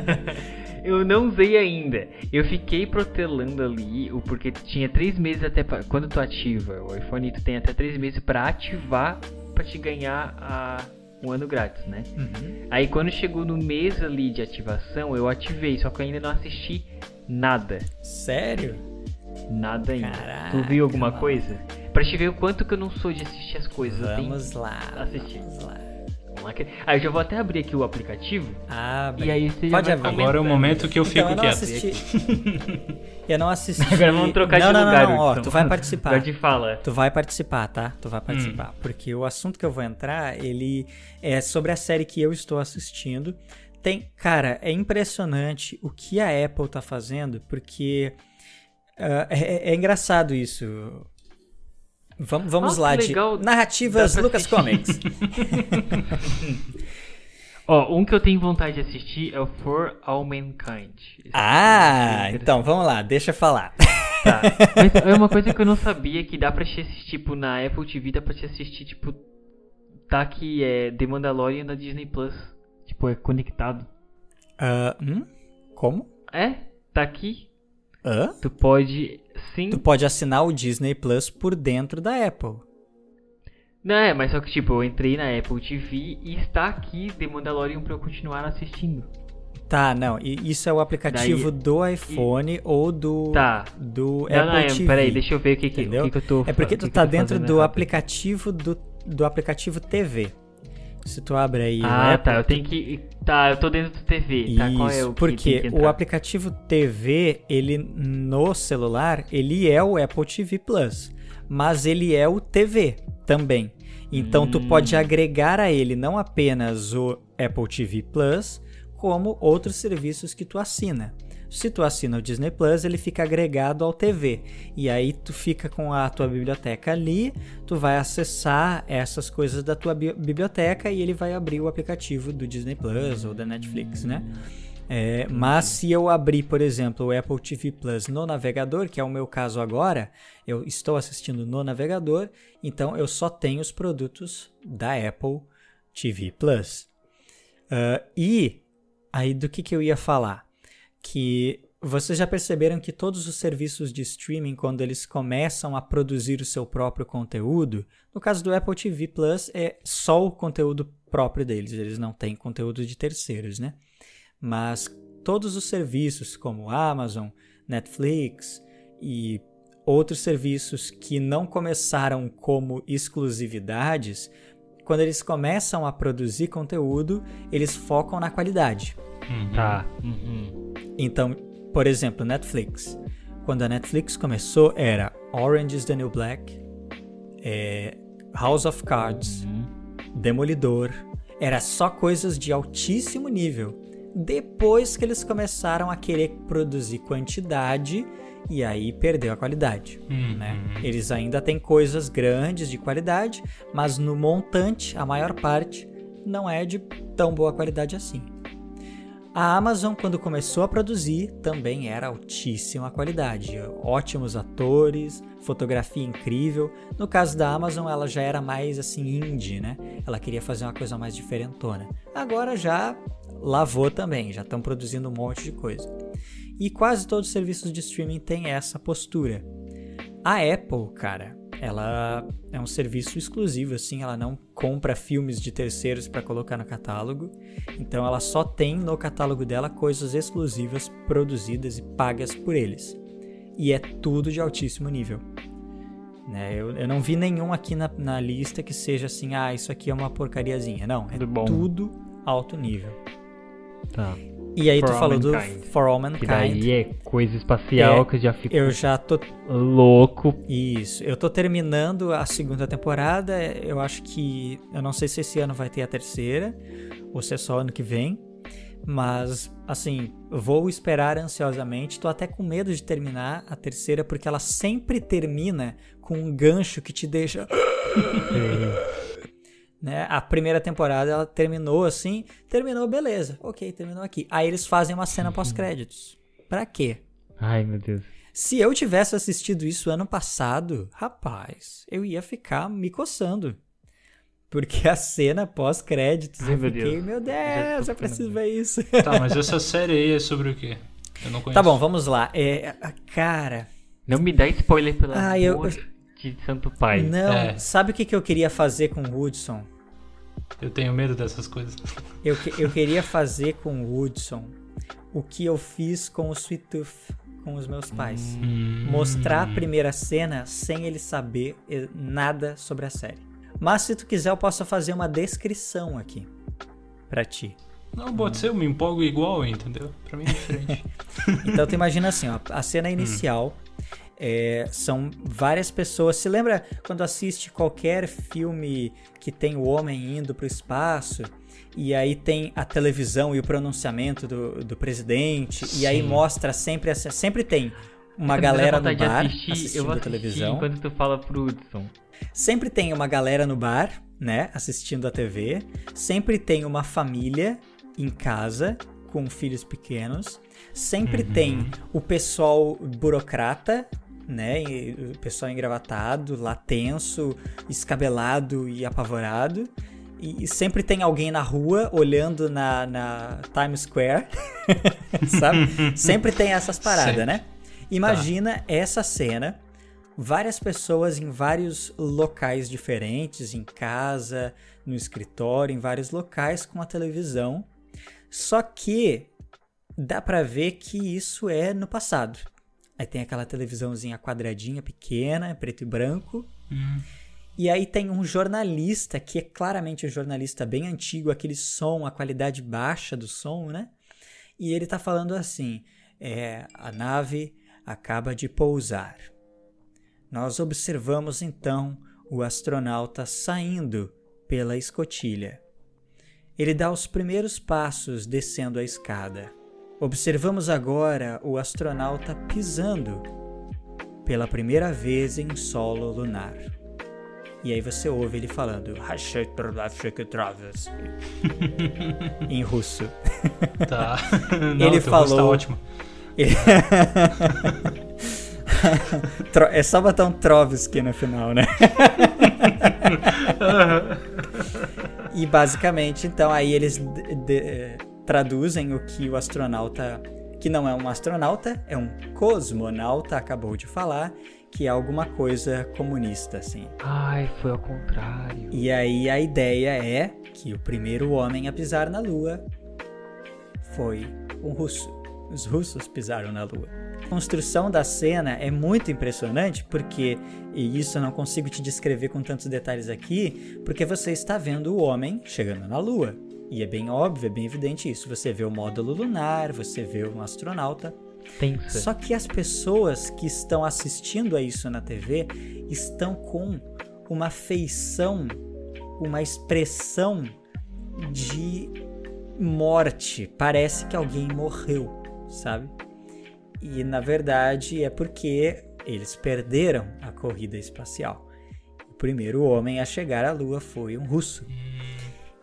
eu não usei ainda. Eu fiquei protelando ali, porque tinha três meses até pra... quando tu ativa o iPhone, tu tem até três meses para ativar para te ganhar a... um ano grátis, né? Uhum. Aí quando chegou no mês ali de ativação, eu ativei, só que eu ainda não assisti nada. Sério? Nada ainda. Caraca, tu viu alguma mano. coisa? Pra te ver o quanto que eu não sou de assistir as coisas. Vamos lá. Assistir. Vamos lá. Aí eu já vou até abrir aqui o aplicativo. Ah, E aí você Pode abrir. Agora é o momento que eu fico Então, eu não quieto. assisti. eu não assisti. Agora vamos trocar não, de não, lugar. Não, não, ó, Hudson. tu vai participar. Agora te fala. Tu vai participar, tá? Tu vai Hum. participar. Porque o assunto que eu vou entrar, ele é sobre a série que eu estou assistindo. Tem, cara, é impressionante o que a Apple tá fazendo, porque ah, é, é engraçado isso. Vamos, vamos lá, que de narrativas Lucas assistir. Comics. Ó, um que eu tenho vontade de assistir é o For All Mankind. Esse ah, é então vamos lá, deixa eu falar. Tá. Mas é uma coisa que eu não sabia que dá pra te assistir, tipo, na Apple TV dá pra te assistir, tipo, tá aqui, é The Mandalorian da Disney Plus. Tipo, é conectado. Ah, hum? Como? É, tá aqui. Hã? Tu pode, sim. Tu pode assinar o Disney Plus por dentro da Apple. Não, é, mas só que, tipo, eu entrei na Apple TV e está aqui The Mandalorian pra eu continuar assistindo. Tá, não, e isso é o aplicativo Daí- do iPhone ou do, Tá. do Não, Apple não, é, TV. peraí, deixa eu ver o que, que, que, que eu tô É porque tu tá dentro do aplicativo do, do aplicativo TV. Se tu abre aí Ah, Apple, tá, eu tenho que. Tá, eu tô dentro do TV, tá? Qual é Isso, o que porque o aplicativo TV, ele no celular, ele é o Apple TV Plus, mas ele é o TV também. Então tu Hum. pode agregar a ele não apenas o Apple TV Plus, como outros serviços que tu assina. Se tu assina o Disney Plus, ele fica agregado ao TV. E aí tu fica com a tua biblioteca ali, tu vai acessar essas coisas da tua bi- biblioteca e ele vai abrir o aplicativo do Disney Plus ou da Netflix, né? É, mas se eu abrir, por exemplo, o Apple TV Plus no navegador, que é o meu caso agora, eu estou assistindo no navegador, então eu só tenho os produtos da Apple TV Plus. Ah, e aí do que, que eu ia falar? Que vocês já perceberam que todos os serviços de streaming, quando eles começam a produzir o seu próprio conteúdo, no caso do Apple TV Plus, é só o conteúdo próprio deles, eles não têm conteúdo de terceiros, né? Mas todos os serviços como Amazon, Netflix e outros serviços que não começaram como exclusividades, quando eles começam a produzir conteúdo, eles focam na qualidade. Uhum. Tá. Uhum. Então, por exemplo, Netflix. Quando a Netflix começou, era Orange is the New Black, é, House of Cards, Uhum. Demolidor. Era só coisas de altíssimo nível. Depois que eles começaram a querer produzir quantidade e aí perdeu a qualidade. Uhum. né? Eles ainda têm coisas grandes de qualidade, mas no montante, a maior parte não é de tão boa qualidade assim. A Amazon, quando começou a produzir, também era altíssima qualidade. Ótimos atores, fotografia incrível. No caso da Amazon, ela já era mais assim indie, né? Ela queria fazer uma coisa mais diferentona. Agora já lavou também, já estão produzindo um monte de coisa. E quase todos os serviços de streaming têm essa postura. A Apple, cara, ela é um serviço exclusivo, assim, ela não compra filmes de terceiros para colocar no catálogo. Então ela só tem no catálogo dela coisas exclusivas produzidas e pagas por eles. E é tudo de altíssimo nível. Né? Eu, eu não vi nenhum aqui na, na lista que seja assim, ah, isso aqui é uma porcariazinha. Não, é Tudo alto nível. Tá. E aí For tu falou do. For All Que Mankind. daí é coisa espacial É, que eu já fico Eu já tô louco. Isso, eu tô terminando a segunda temporada. Eu acho que. Eu não sei se esse ano vai ter a terceira, ou se é só ano que vem. Mas, assim, vou esperar ansiosamente. Tô até com medo de terminar a terceira, porque ela sempre termina com um gancho que te deixa. né? A primeira temporada ela terminou assim, terminou, beleza, ok, terminou aqui. Aí eles fazem uma cena pós-créditos. Pra quê? Ai, meu Deus. Se eu tivesse assistido isso ano passado, rapaz, eu ia ficar me coçando. Porque a cena pós-créditos, Ai, eu meu fiquei, Deus. meu Deus, tô eu preciso ver isso. Tá, mas essa série aí é sobre o quê? Eu não conheço. tá bom, vamos lá. É, cara, Não me dá spoiler pelo Ah, eu- amor de Santo Pai. não, É. sabe o que, que eu queria fazer com o Hudson? Eu tenho medo dessas coisas. Eu, que- eu queria fazer com o Hudson o que eu fiz com o Sweet Tooth, com os meus pais. Hum. Mostrar a primeira cena sem ele saber nada sobre a série. Mas se tu quiser, eu posso fazer uma descrição aqui pra ti. Não, pode ser, eu me empolgo igual, entendeu? Pra mim é diferente. Então tu imagina assim, ó, a cena inicial é, são várias pessoas. Se lembra quando assiste qualquer filme que tem o homem indo pro espaço e aí tem a televisão e o pronunciamento do, do presidente e aí Sim. mostra sempre sempre tem uma dá galera no bar assistir, eu assistindo vou a televisão. Enquanto tu fala pro Hudson. Sempre tem uma galera no bar, né, assistindo a TV. Sempre tem uma família em casa com filhos pequenos. Sempre tem o pessoal burocrata, né, e o pessoal engravatado, lá tenso, escabelado e apavorado. E, e sempre tem alguém na rua olhando na, na Times Square, sabe? Sempre tem essas paradas, Sempre. né? Imagina essa cena várias pessoas em vários locais diferentes, em casa, no escritório, em vários locais com a televisão. Só que dá pra ver que isso é no passado. Aí tem aquela televisãozinha quadradinha, pequena, preto e branco. Hum. E aí tem um jornalista, que é claramente um jornalista bem antigo, aquele som, a qualidade baixa do som, né? E ele tá falando assim: é, a nave acaba de pousar. Nós observamos então o astronauta saindo pela escotilha. Ele dá os primeiros passos descendo a escada. Observamos agora o astronauta pisando pela primeira vez em solo lunar. E aí você ouve ele falando em russo. Tá. Não, Ele Tá falou- ótimo. Ele- Tro- é só botar um Trovsky no final, né? e basicamente, então, aí eles traduzem o que o astronauta, que não é um astronauta, é um cosmonauta, acabou de falar, que é alguma coisa comunista, assim. Ai, foi ao contrário. E aí a ideia é que o primeiro homem a pisar na Lua foi um russo. Os russos pisaram na Lua. A construção da cena é muito impressionante porque, e isso eu não consigo te descrever com tantos detalhes aqui, porque você está vendo o homem chegando na Lua. E é bem óbvio, é bem evidente isso. Você vê o módulo lunar, você vê um astronauta. Só que as pessoas que estão assistindo a isso na TV estão com uma feição, uma expressão de morte. Parece que alguém morreu, sabe? E na verdade é porque eles perderam a corrida espacial. O primeiro homem a chegar à Lua foi um russo.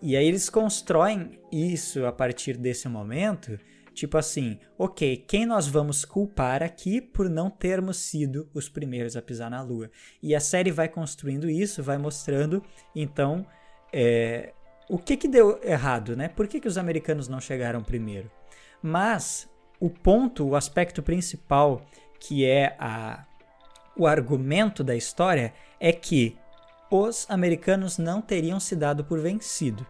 E aí eles constroem isso a partir desse momento, tipo assim, ok, quem nós vamos culpar aqui por não termos sido os primeiros a pisar na Lua? E a série vai construindo isso, vai mostrando, então, é, o que que deu errado, né? Por que, que os americanos não chegaram primeiro? Mas o ponto, o aspecto principal, que é a, o argumento da história, é que os americanos não teriam se dado por vencido.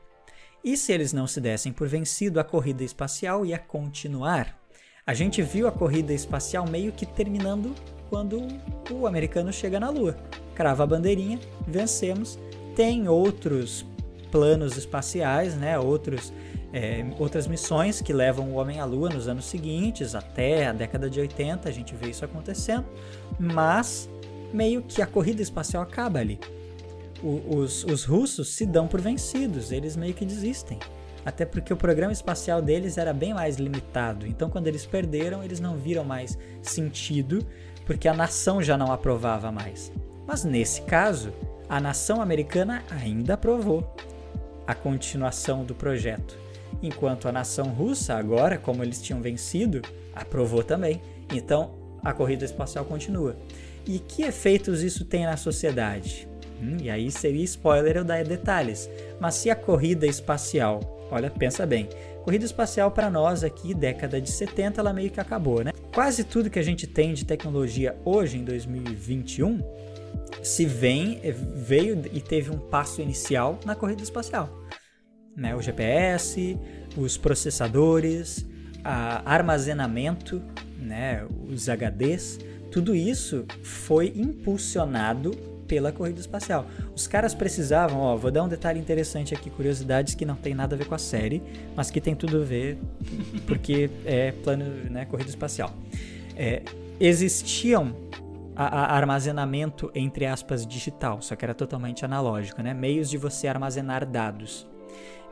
E se eles não se dessem por vencido, a corrida espacial ia continuar. A gente viu a corrida espacial meio que terminando quando o americano chega na Lua. Crava a bandeirinha, vencemos. Tem outros planos espaciais, né? Outros, é, outras missões que levam o homem à Lua nos anos seguintes, até a década de 80, a gente vê isso acontecendo. Mas meio que a corrida espacial acaba ali os, os russos se dão por vencidos, eles meio que desistem. Até porque o programa espacial deles era bem mais limitado. Então, quando eles perderam, eles não viram mais sentido, porque a nação já não aprovava mais. Mas nesse caso, a nação americana ainda aprovou a continuação do projeto, enquanto a nação russa, agora, como eles tinham vencido, aprovou também. Então, a corrida espacial continua. E que efeitos isso tem na sociedade? Hum, e aí seria spoiler eu dar detalhes. Mas se a corrida espacial, olha, pensa bem, corrida espacial para nós aqui, década de 70, ela meio que acabou, né? Quase tudo que a gente tem de tecnologia hoje, em 2021, se vem, eh, veio e teve um passo inicial na corrida espacial. Né? O GPS, os processadores, armazenamento, né? os HDs, tudo isso foi impulsionado pela corrida espacial. Os caras precisavam, ó, vou dar um detalhe interessante aqui, curiosidades que não tem nada a ver com a série, mas que tem tudo a ver porque é plano, né, corrida espacial. É, existiam a, a armazenamento entre aspas digital, só que era totalmente analógico, né? Meios de você armazenar dados.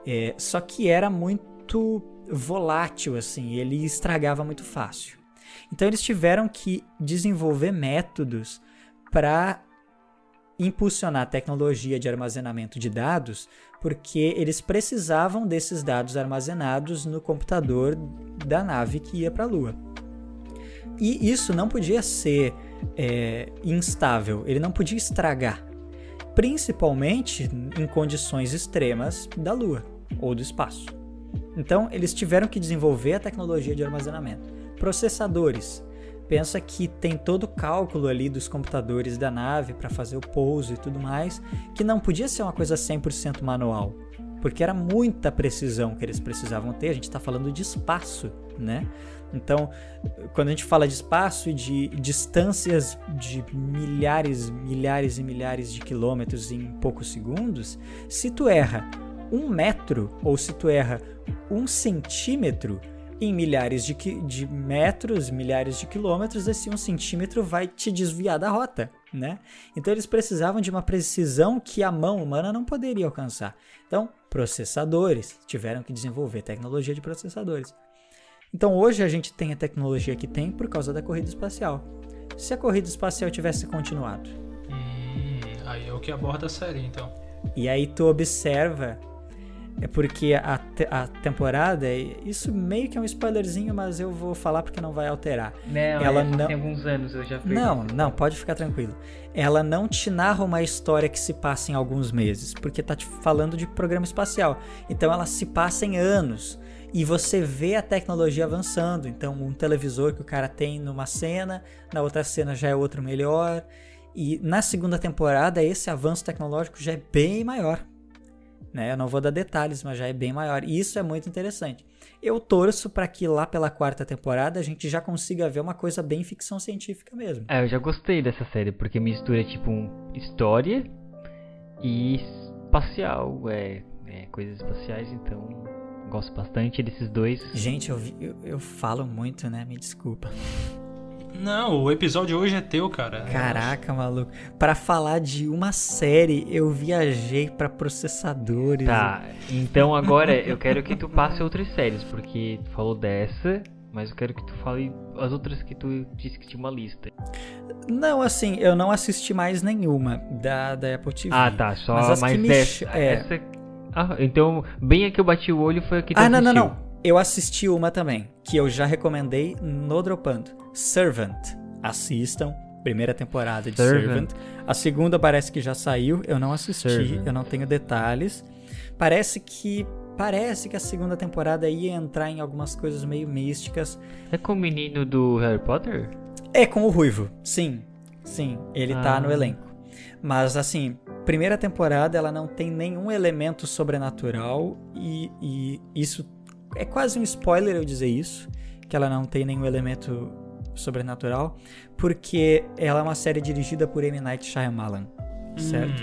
É, só que era muito volátil assim, ele estragava muito fácil. Então eles tiveram que desenvolver métodos para impulsionar a tecnologia de armazenamento de dados, porque eles precisavam desses dados armazenados no computador da nave que ia para a Lua. E isso não podia ser é, instável, ele não podia estragar, principalmente em condições extremas da Lua ou do espaço. Então, eles tiveram que desenvolver a tecnologia de armazenamento. Processadores pensa que tem todo o cálculo ali dos computadores da nave para fazer o pouso e tudo mais, que não podia ser uma coisa 100% manual, porque era muita precisão que eles precisavam ter. A gente está falando de espaço, né? Então, quando a gente fala de espaço e de distâncias de milhares, milhares e milhares de quilômetros em poucos segundos, se tu erra um metro ou se tu erra um centímetro, em milhares de, de metros, milhares de quilômetros, esse um centímetro vai te desviar da rota, né? Então eles precisavam de uma precisão que a mão humana não poderia alcançar. Então, processadores tiveram que desenvolver tecnologia de processadores. Então hoje a gente tem a tecnologia que tem por causa da corrida espacial. Se a corrida espacial tivesse continuado. Hum, aí é o que aborda a série, então. E aí tu observa é porque a, te a temporada, isso meio que é um spoilerzinho, mas eu vou falar porque não vai alterar. Não, ela é, não tem alguns anos eu já vi. Não, não, pode ficar tranquilo. Ela não te narra uma história que se passa em alguns meses, porque tá te falando de programa espacial. Então ela se passa em anos. E você vê a tecnologia avançando. Então, um televisor que o cara tem numa cena, na outra cena já é outro melhor. E na segunda temporada, esse avanço tecnológico já é bem maior. Né? Eu não vou dar detalhes, mas já é bem maior. E isso é muito interessante. Eu torço para que lá pela quarta temporada a gente já consiga ver uma coisa bem ficção científica mesmo. É, eu já gostei dessa série, porque mistura tipo um história e espacial. É, é coisas espaciais, então gosto bastante desses dois. Gente, eu, eu, eu falo muito, né? Me desculpa. Não, o episódio hoje é teu, cara. Caraca, maluco. Pra falar de uma série, eu viajei pra processadores. Tá, então agora eu quero que tu passe outras séries, porque tu falou dessa, mas eu quero que tu fale as outras que tu disse que tinha uma lista. Não, assim, eu não assisti mais nenhuma da, da Apple TV. Ah, tá, só mais me dessa. ch- é. essa- Ah, então, bem a que eu bati o olho foi a que tu Ah, não, não, assistiu. não. Eu assisti uma também, que eu já recomendei no Dropando. Servant. Assistam. Primeira temporada de Servant. Servant. A segunda parece que já saiu, eu não assisti, Servant. eu não tenho detalhes. Parece que parece que a segunda temporada ia entrar em algumas coisas meio místicas. É com o menino do Harry Potter? É com o Ruivo, sim. Sim, ele tá Ah. no elenco. Mas assim, primeira temporada ela não tem nenhum elemento sobrenatural e, e isso é quase um spoiler eu dizer isso, que ela não tem nenhum elemento sobrenatural, porque ela é uma série dirigida por M. Night Shyamalan, certo?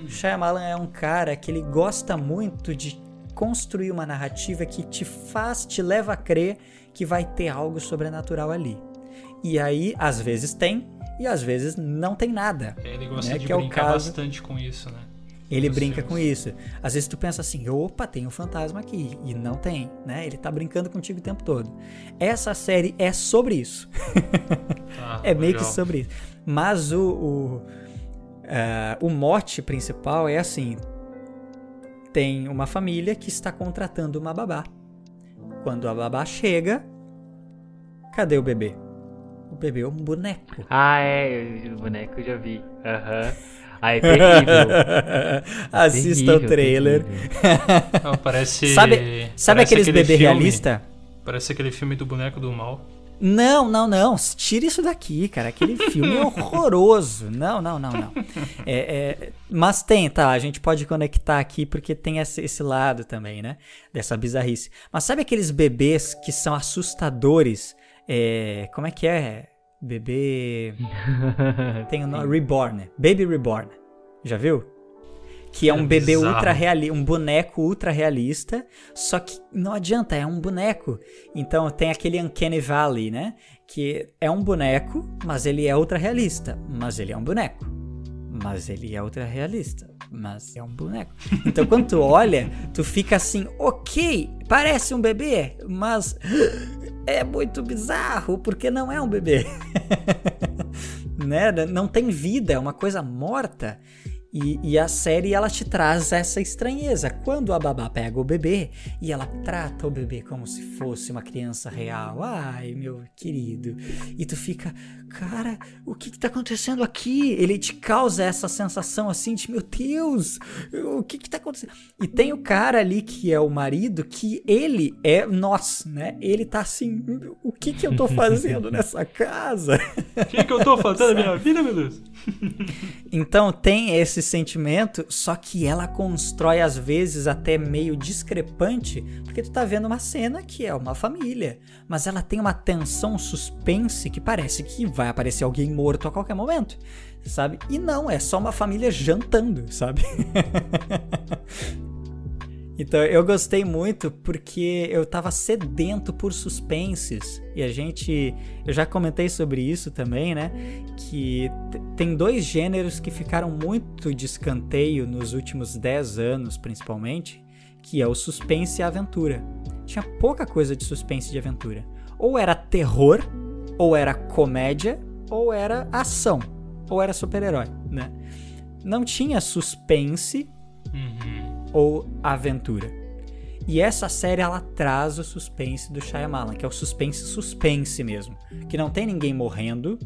Hum, Shyamalan é um cara que ele gosta muito de construir uma narrativa que te faz, te leva a crer que vai ter algo sobrenatural ali. E aí, às vezes tem, e às vezes não tem nada. ele gosta né, de que é o brincar caso- bastante com isso, né? Ele Nos brinca filmes. com isso. Às vezes tu pensa assim, opa, tem um fantasma aqui. E não tem, né? Ele tá brincando contigo o tempo todo. Essa série é sobre isso. Tá, É meio que sobre isso. Mas o, o, ah, o mote principal é assim: tem uma família que está contratando uma babá. Quando a babá chega, cadê o bebê? O bebê é um boneco. Ah, é, o boneco eu já vi. Aham. Ah, é terrível. Assista o Terrível, trailer. terrível. Não, parece. Sabe, sabe parece aqueles aquele bebê filme- realista? Parece aquele filme do boneco do mal. Não, não, não. Tira isso daqui, cara. Aquele filme é horroroso. Não, não, não, não. É, é, mas tem, tá? A gente pode conectar aqui porque tem esse, esse lado também, né? Dessa bizarrice. Mas sabe aqueles bebês que são assustadores? É, como é que é? Bebê. Tem o nome. Reborn. Baby Reborn. Já viu? Que é É um bebê bizarro. ultra realista, um boneco ultra realista, só que não adianta, é um boneco. Então tem aquele Uncanny Valley, né? Que é um boneco, mas ele é ultra realista. Mas ele é um boneco. Mas ele é ultra realista. Mas é um boneco. Então quando tu olha, tu fica assim, ok, parece um bebê, mas é muito bizarro, porque não é um bebê. né? Não tem vida, é uma coisa morta. E, e a série ela te traz essa estranheza. Quando a babá pega o bebê e ela trata o bebê como se fosse uma criança real. Ai, meu querido. E tu fica, cara, o que, que tá acontecendo aqui? Ele te causa essa sensação assim de, meu Deus, o que que tá acontecendo? E tem o cara ali que é o marido, que ele é nós, né? Ele tá assim, o que que eu tô fazendo nessa casa? O que, que eu tô fazendo na minha vida, meu Deus? Então tem esse sentimento, só que ela constrói às vezes até meio discrepante, porque tu tá vendo uma cena que é uma família, mas ela tem uma tensão, suspense que parece que vai aparecer alguém morto a qualquer momento, sabe? E não, é só uma família jantando, sabe? Então eu gostei muito porque eu tava sedento por suspenses. E a gente. Eu já comentei sobre isso também, né? Que tem dois gêneros que ficaram muito de escanteio nos últimos 10 anos, principalmente, que é o suspense e a aventura. Tinha pouca coisa de suspense e de aventura. Ou era terror, ou era comédia, ou era ação, ou era super-herói, né? Não tinha suspense Uhum. Ou aventura. E essa série ela traz o suspense do Shyamalan, que é o suspense suspense mesmo, que não tem ninguém morrendo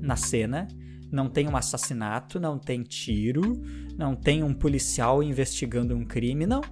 na cena, não tem um assassinato, não tem tiro, não tem um policial investigando um crime, não.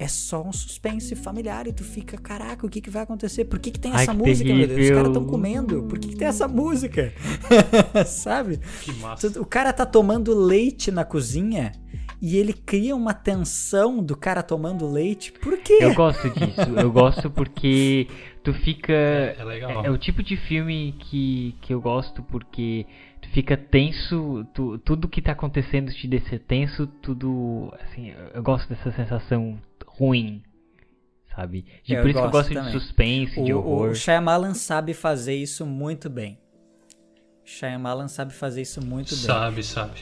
É só um suspense familiar e tu fica, caraca, o que, que vai acontecer? Por que, que tem Ai, essa que música, meu Deus? Os terrível. caras estão comendo. Por que, que tem essa música? Sabe? Que massa. O cara tá tomando leite na cozinha e ele cria uma tensão do cara tomando leite. Por quê? Eu gosto disso. Eu gosto porque tu fica. É legal. É, é o tipo de filme que, que eu gosto porque tu fica tenso, tu- tudo que tá acontecendo te deixa tenso, tudo. Assim, eu- gosto dessa sensação ruim, sabe? E Eu por isso que eu gosto também. de suspense, de O, horror. o Shyamalan sabe fazer isso muito bem. Shyamalan sabe fazer isso muito bem. Sabe, sabe.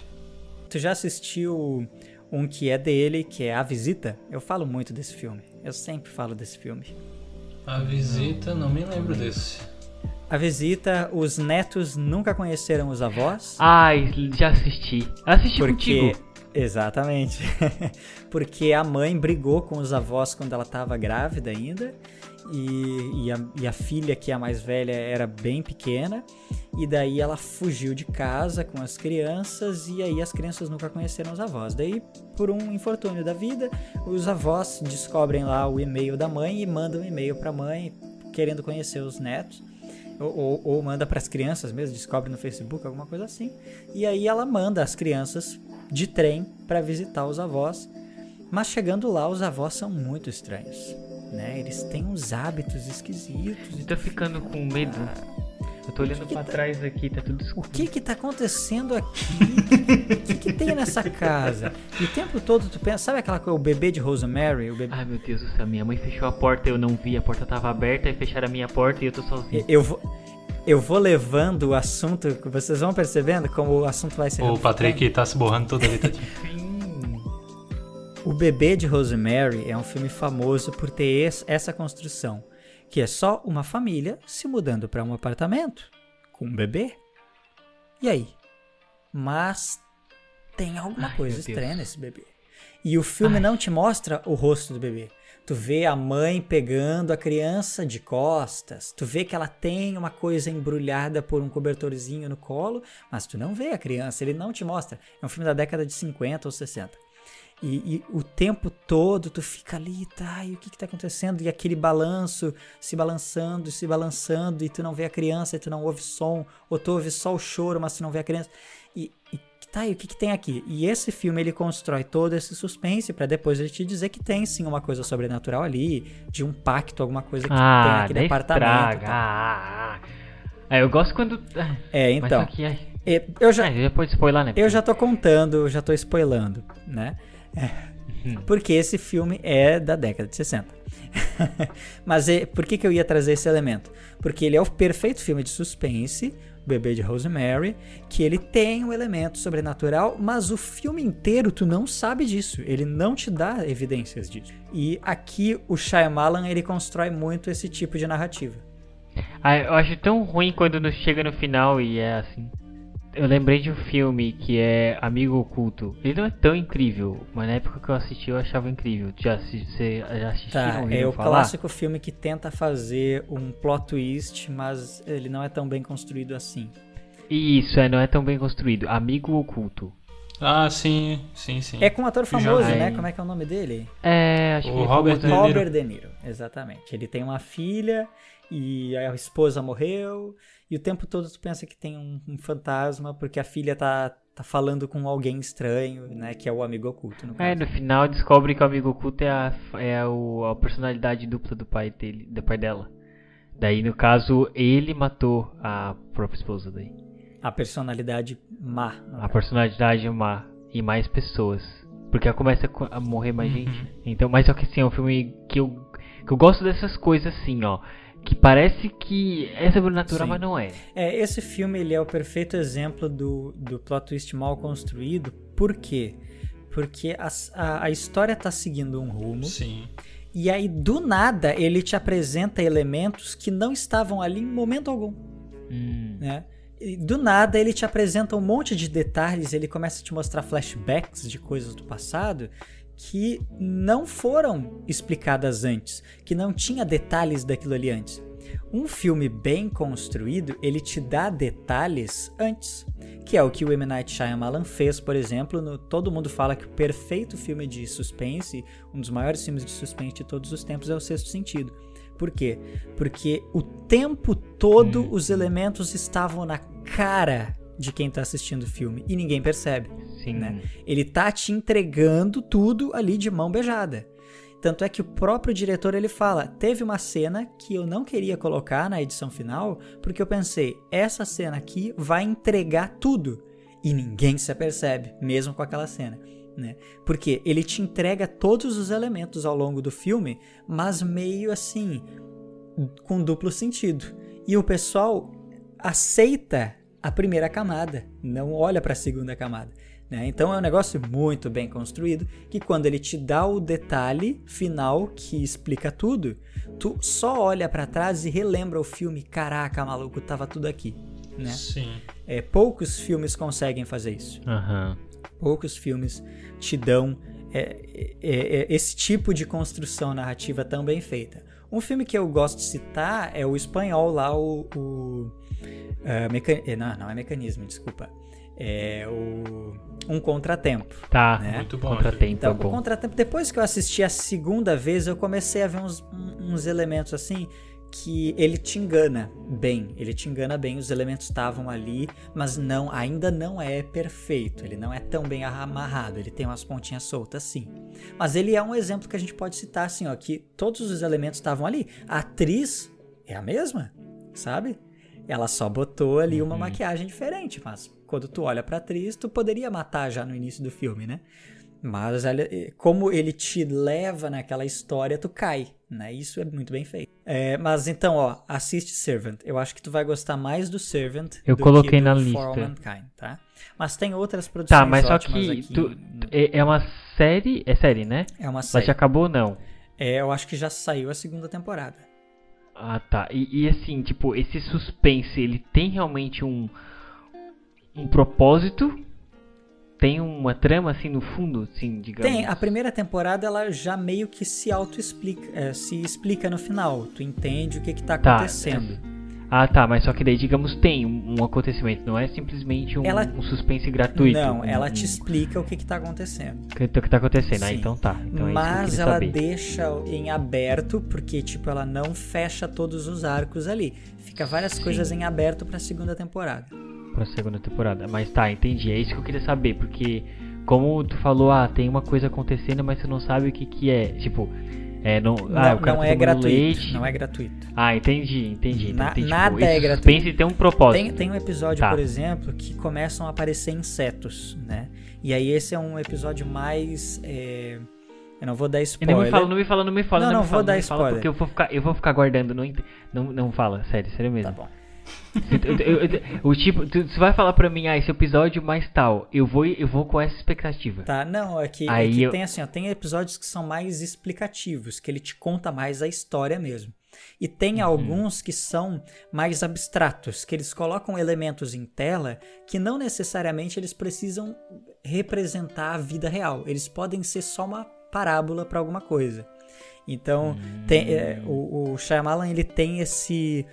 Tu já assistiu um que é dele, que é A Visita? Eu falo muito desse filme. Eu sempre falo desse filme. A visita, não me lembro desse. A Visita, os netos nunca conheceram os avós. Ai, já assisti. Assisti Porque. contigo. Exatamente. porque a mãe brigou com os avós quando ela estava grávida ainda. E, e, a, e a filha, que é a mais velha, era bem pequena. E daí ela fugiu de casa com as crianças. E aí as crianças nunca conheceram os avós. Daí, por um infortúnio da vida, os avós descobrem lá o e-mail da mãe e mandam um e-mail para a mãe querendo conhecer os netos. Ou, ou, ou manda para as crianças mesmo, descobre no Facebook, alguma coisa assim. E aí ela manda as crianças de trem para visitar os avós. Mas chegando lá, os avós são muito estranhos. Né? Eles têm uns hábitos esquisitos. Eu tô ficando com medo. Eu tô olhando que pra tá- trás aqui, tá tudo O escuro. que que tá acontecendo aqui? o que que tem nessa casa? E o tempo todo tu pensa, sabe aquela coisa, o bebê de Rosemary? O bebê... Ai meu Deus do céu, minha mãe fechou a porta, eu não vi, a porta tava aberta e fecharam a minha porta e eu tô sozinho. Eu vou, eu vou levando o assunto, vocês vão percebendo como o assunto vai ser. O Patrick tá se borrando todo ali, tadinho. O Bebê de Rosemary é um filme famoso por ter es- essa construção, que é só uma família se mudando para um apartamento com um bebê. E aí? Mas tem alguma Ai, coisa meu Deus. estranha nesse bebê. E o filme não te mostra o rosto do bebê. Tu vê a mãe pegando a criança de costas. Tu vê que ela tem uma coisa embrulhada por um cobertorzinho no colo, mas tu não vê a criança, ele não te mostra. É um filme da década de 50 ou 60. E, e o tempo todo tu fica ali, tá, e o que que tá acontecendo? E aquele balanço, se balançando, se balançando, e tu não vê a criança, e tu não ouve som, ou tu ouve só o choro, mas tu não vê a criança. E, e tá, e o que que tem aqui? E esse filme, ele constrói todo esse suspense pra depois ele te dizer que tem sim uma coisa sobrenatural ali, de um pacto, alguma coisa que tem Ah, naquele daí apartamento. tal. Ah, ah, ah. É, eu gosto quando... ah, É, então, só que, ai, é, eu já, ah, já pode spoiler, né? Eu já tô contando, já tô spoilando, né? É, Porque esse filme é da década de 60. Mas é, por que, que eu ia trazer esse elemento? Porque ele é o perfeito filme de suspense, Bebê de Rosemary, que ele tem um elemento sobrenatural, mas o filme inteiro tu não sabe disso. Ele não te dá evidências disso. E aqui o Shyamalan ele constrói muito esse tipo de narrativa. Ah, eu acho tão ruim quando chega no final e é assim. Eu lembrei de um filme que é Amigo Oculto. Ele não é tão incrível, mas na época que eu assisti eu achava incrível. Já, você já assistiu? Tá, é o falar? clássico filme que tenta fazer um plot twist, mas ele não é tão bem construído assim. Isso, é, não é tão bem construído. Amigo Oculto. Ah, sim, sim, sim. É com um ator famoso, né? Como é que é o nome dele? É, acho O que é Robert De Niro. Robert De Niro, exatamente. Ele tem uma filha e a esposa morreu e o tempo todo tu pensa que tem um, um fantasma porque a filha tá, tá falando com alguém estranho, né? Que é o amigo oculto, no É, caso. no final descobre que o amigo oculto é a, é a, a personalidade dupla do pai dele, do pai dela. Daí, no caso, ele matou a própria esposa daí. A personalidade má. A caso. personalidade má e mais pessoas. Porque ela começa co- a morrer mais Uhum. gente. Então, mas só que assim, é um filme que eu, que eu gosto dessas coisas assim, ó. Que parece que é sobrenatural, Sim. mas não é. É, esse filme ele é o perfeito exemplo do, do plot twist mal construído. Por quê? Porque as- a, a história tá seguindo um rumo. Sim. E aí, do nada, ele te apresenta elementos que não estavam ali em momento algum, Hum, né? E do nada, ele te apresenta um monte de detalhes, ele começa a te mostrar flashbacks de coisas do passado que não foram explicadas antes, que não tinha detalhes daquilo ali antes. Um filme bem construído, ele te dá detalhes antes, que é o que o M. Night Shyamalan fez, por exemplo, no Todo Mundo Fala que o perfeito filme de suspense, um dos maiores filmes de suspense de todos os tempos é O Sexto Sentido. Por quê? Porque o tempo todo Hum. os elementos estavam na cara de quem tá assistindo o filme e ninguém percebe sim. né? Ele tá te entregando tudo ali de mão beijada. Tanto é que o próprio diretor ele fala: teve uma cena que eu não queria colocar na edição final, porque eu pensei, essa cena aqui vai entregar tudo. E ninguém se apercebe, mesmo com aquela cena. né? Porque ele te entrega todos os elementos ao longo do filme, mas meio assim, com duplo sentido. E o pessoal aceita a primeira camada, não olha para a segunda camada. Né? Então é um negócio muito bem construído que quando ele te dá o detalhe final que explica tudo, tu só olha para trás e relembra o filme. Caraca, maluco, tava tudo aqui. Né? Sim. É, poucos filmes conseguem fazer isso. Aham. Poucos filmes te dão é, é, é, esse tipo de construção narrativa tão bem feita. Um filme que eu gosto de citar é o espanhol lá, o. o uh, mecan... Não, não é mecanismo, desculpa. É o. Um Contratempo. Tá, Né? Muito bom. contratempo Então, é o bom. Contratempo, depois que eu assisti a segunda vez, eu comecei a ver uns, uns elementos assim que ele te engana bem. Ele te engana bem, os elementos estavam ali, mas não, ainda não é perfeito. Ele não é tão bem amarrado. Ele tem umas pontinhas soltas, sim. Mas ele é um exemplo que a gente pode citar, assim, ó, que todos os elementos estavam ali. A atriz é a mesma, sabe? Ela só botou ali uma maquiagem diferente, mas quando tu olha pra atriz, tu poderia matar já no início do filme, né? Mas ela- como ele te leva naquela história, tu cai, né? Isso é muito bem feito. É, mas então, ó, assiste Servant. Eu acho que tu vai gostar mais do Servant Eu do coloquei que do na For lista. Mankind, tá? Mas tem outras produções Tá, mas só que tu- é, é uma série. É série, né? É uma série. já acabou ou não? É, eu acho que já saiu a segunda temporada. Ah, tá. E, e assim, tipo, esse suspense, ele tem realmente um. Um propósito? Tem uma trama assim no fundo, assim, digamos. Tem, a primeira temporada ela já meio que se auto-explica, é, se explica no final. Tu entende o que que tá Tá, acontecendo. Ah, tá, mas só que daí, digamos, tem um, um acontecimento, não é simplesmente um, Ela- um suspense gratuito. Não, um- ela te explica o que que tá acontecendo. O que, o que tá acontecendo? Ah, Sim. então tá. Então é Mas eu ela saber. deixa em aberto, porque tipo, ela não fecha todos os arcos ali. Fica várias Sim. coisas em aberto pra segunda temporada. Pra segunda temporada. Mas tá, entendi. É isso que eu queria saber, porque como tu falou, ah, tem uma coisa acontecendo, mas você não sabe o que que é. Tipo, é, não, ah, não cara não é gratuito. leite. Não é gratuito. Ah, entendi, entendi. Então Na- tem, tipo, nada esse é gratuito. suspense tem um propósito. Tem, tem um episódio, Tá. por exemplo, que começam a aparecer insetos, né? E aí esse é um episódio mais. é, Eu não vou dar spoiler. Não me fala, não me fala, não me fala, Não, não, não vou fala, dar spoiler. porque eu vou ficar, eu vou ficar guardando, não, não, não fala, sério, sério mesmo. Tá bom. Eu- eu- eu- o tipo, tu, você vai falar pra mim, ah, esse episódio mais tal, eu vou, eu vou com essa expectativa. Tá, não, é que, é Aí que eu- tem assim, ó, tem episódios que são mais explicativos, que ele te conta mais a história mesmo. E tem Uhum. alguns que são mais abstratos, que eles colocam elementos em tela que não necessariamente eles precisam representar a vida real. Eles podem ser só uma parábola para alguma coisa. Então, tem, é, o, o Shyamalan ele tem esse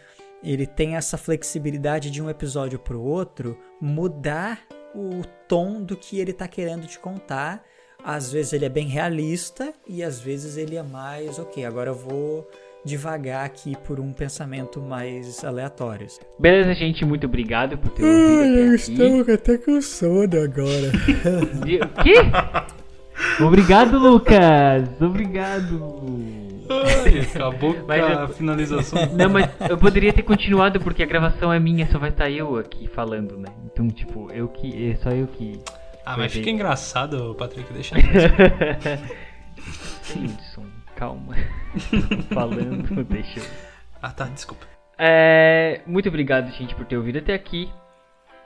ele tem essa flexibilidade de um episódio pro outro mudar o tom do que ele tá querendo te contar. Às vezes ele é bem realista e às vezes ele é mais, ok, agora eu vou devagar aqui por um pensamento mais aleatório. Beleza, gente, muito obrigado por ter ouvido até aqui. até com sono agora. O quê? Obrigado, Lucas! Obrigado! Ai, acabou com Mas a eu- finalização. Não, mas eu poderia ter continuado porque a gravação é minha, só vai estar eu aqui falando, né? Então, tipo, eu que. É só eu que. Ah, mas fica engraçado, Patrick, deixa Simpson, calma. Falando, deixa eu. Ah, tá, desculpa. É, muito obrigado, gente, por ter ouvido até aqui.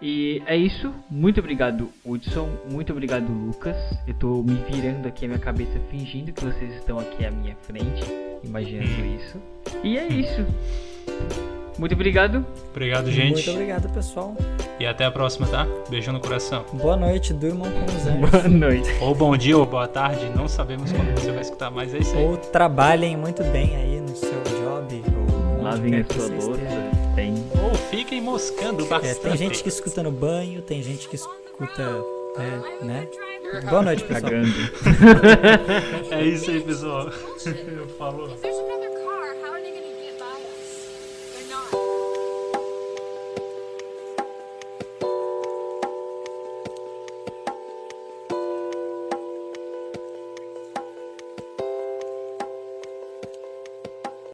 E é isso. Muito obrigado, Hudson. Muito obrigado, Lucas. Eu tô me virando aqui a minha cabeça fingindo que vocês estão aqui à minha frente, imaginando isso. E é isso. Muito obrigado. Obrigado, gente. Muito obrigado, pessoal. E até a próxima, tá? Beijo no coração. Boa noite, durmam com os anjos. Boa noite. Ou bom dia ou boa tarde, não sabemos quando você vai escutar, mas é isso aí. Ou trabalhem muito bem aí no seu job. Ou Lavem a que sua louça. Fiquem moscando É, bastante. tem gente que escuta no banho, tem gente que escuta, é, né? Boa noite, pessoal. Cagando. É isso aí, pessoal. Falou.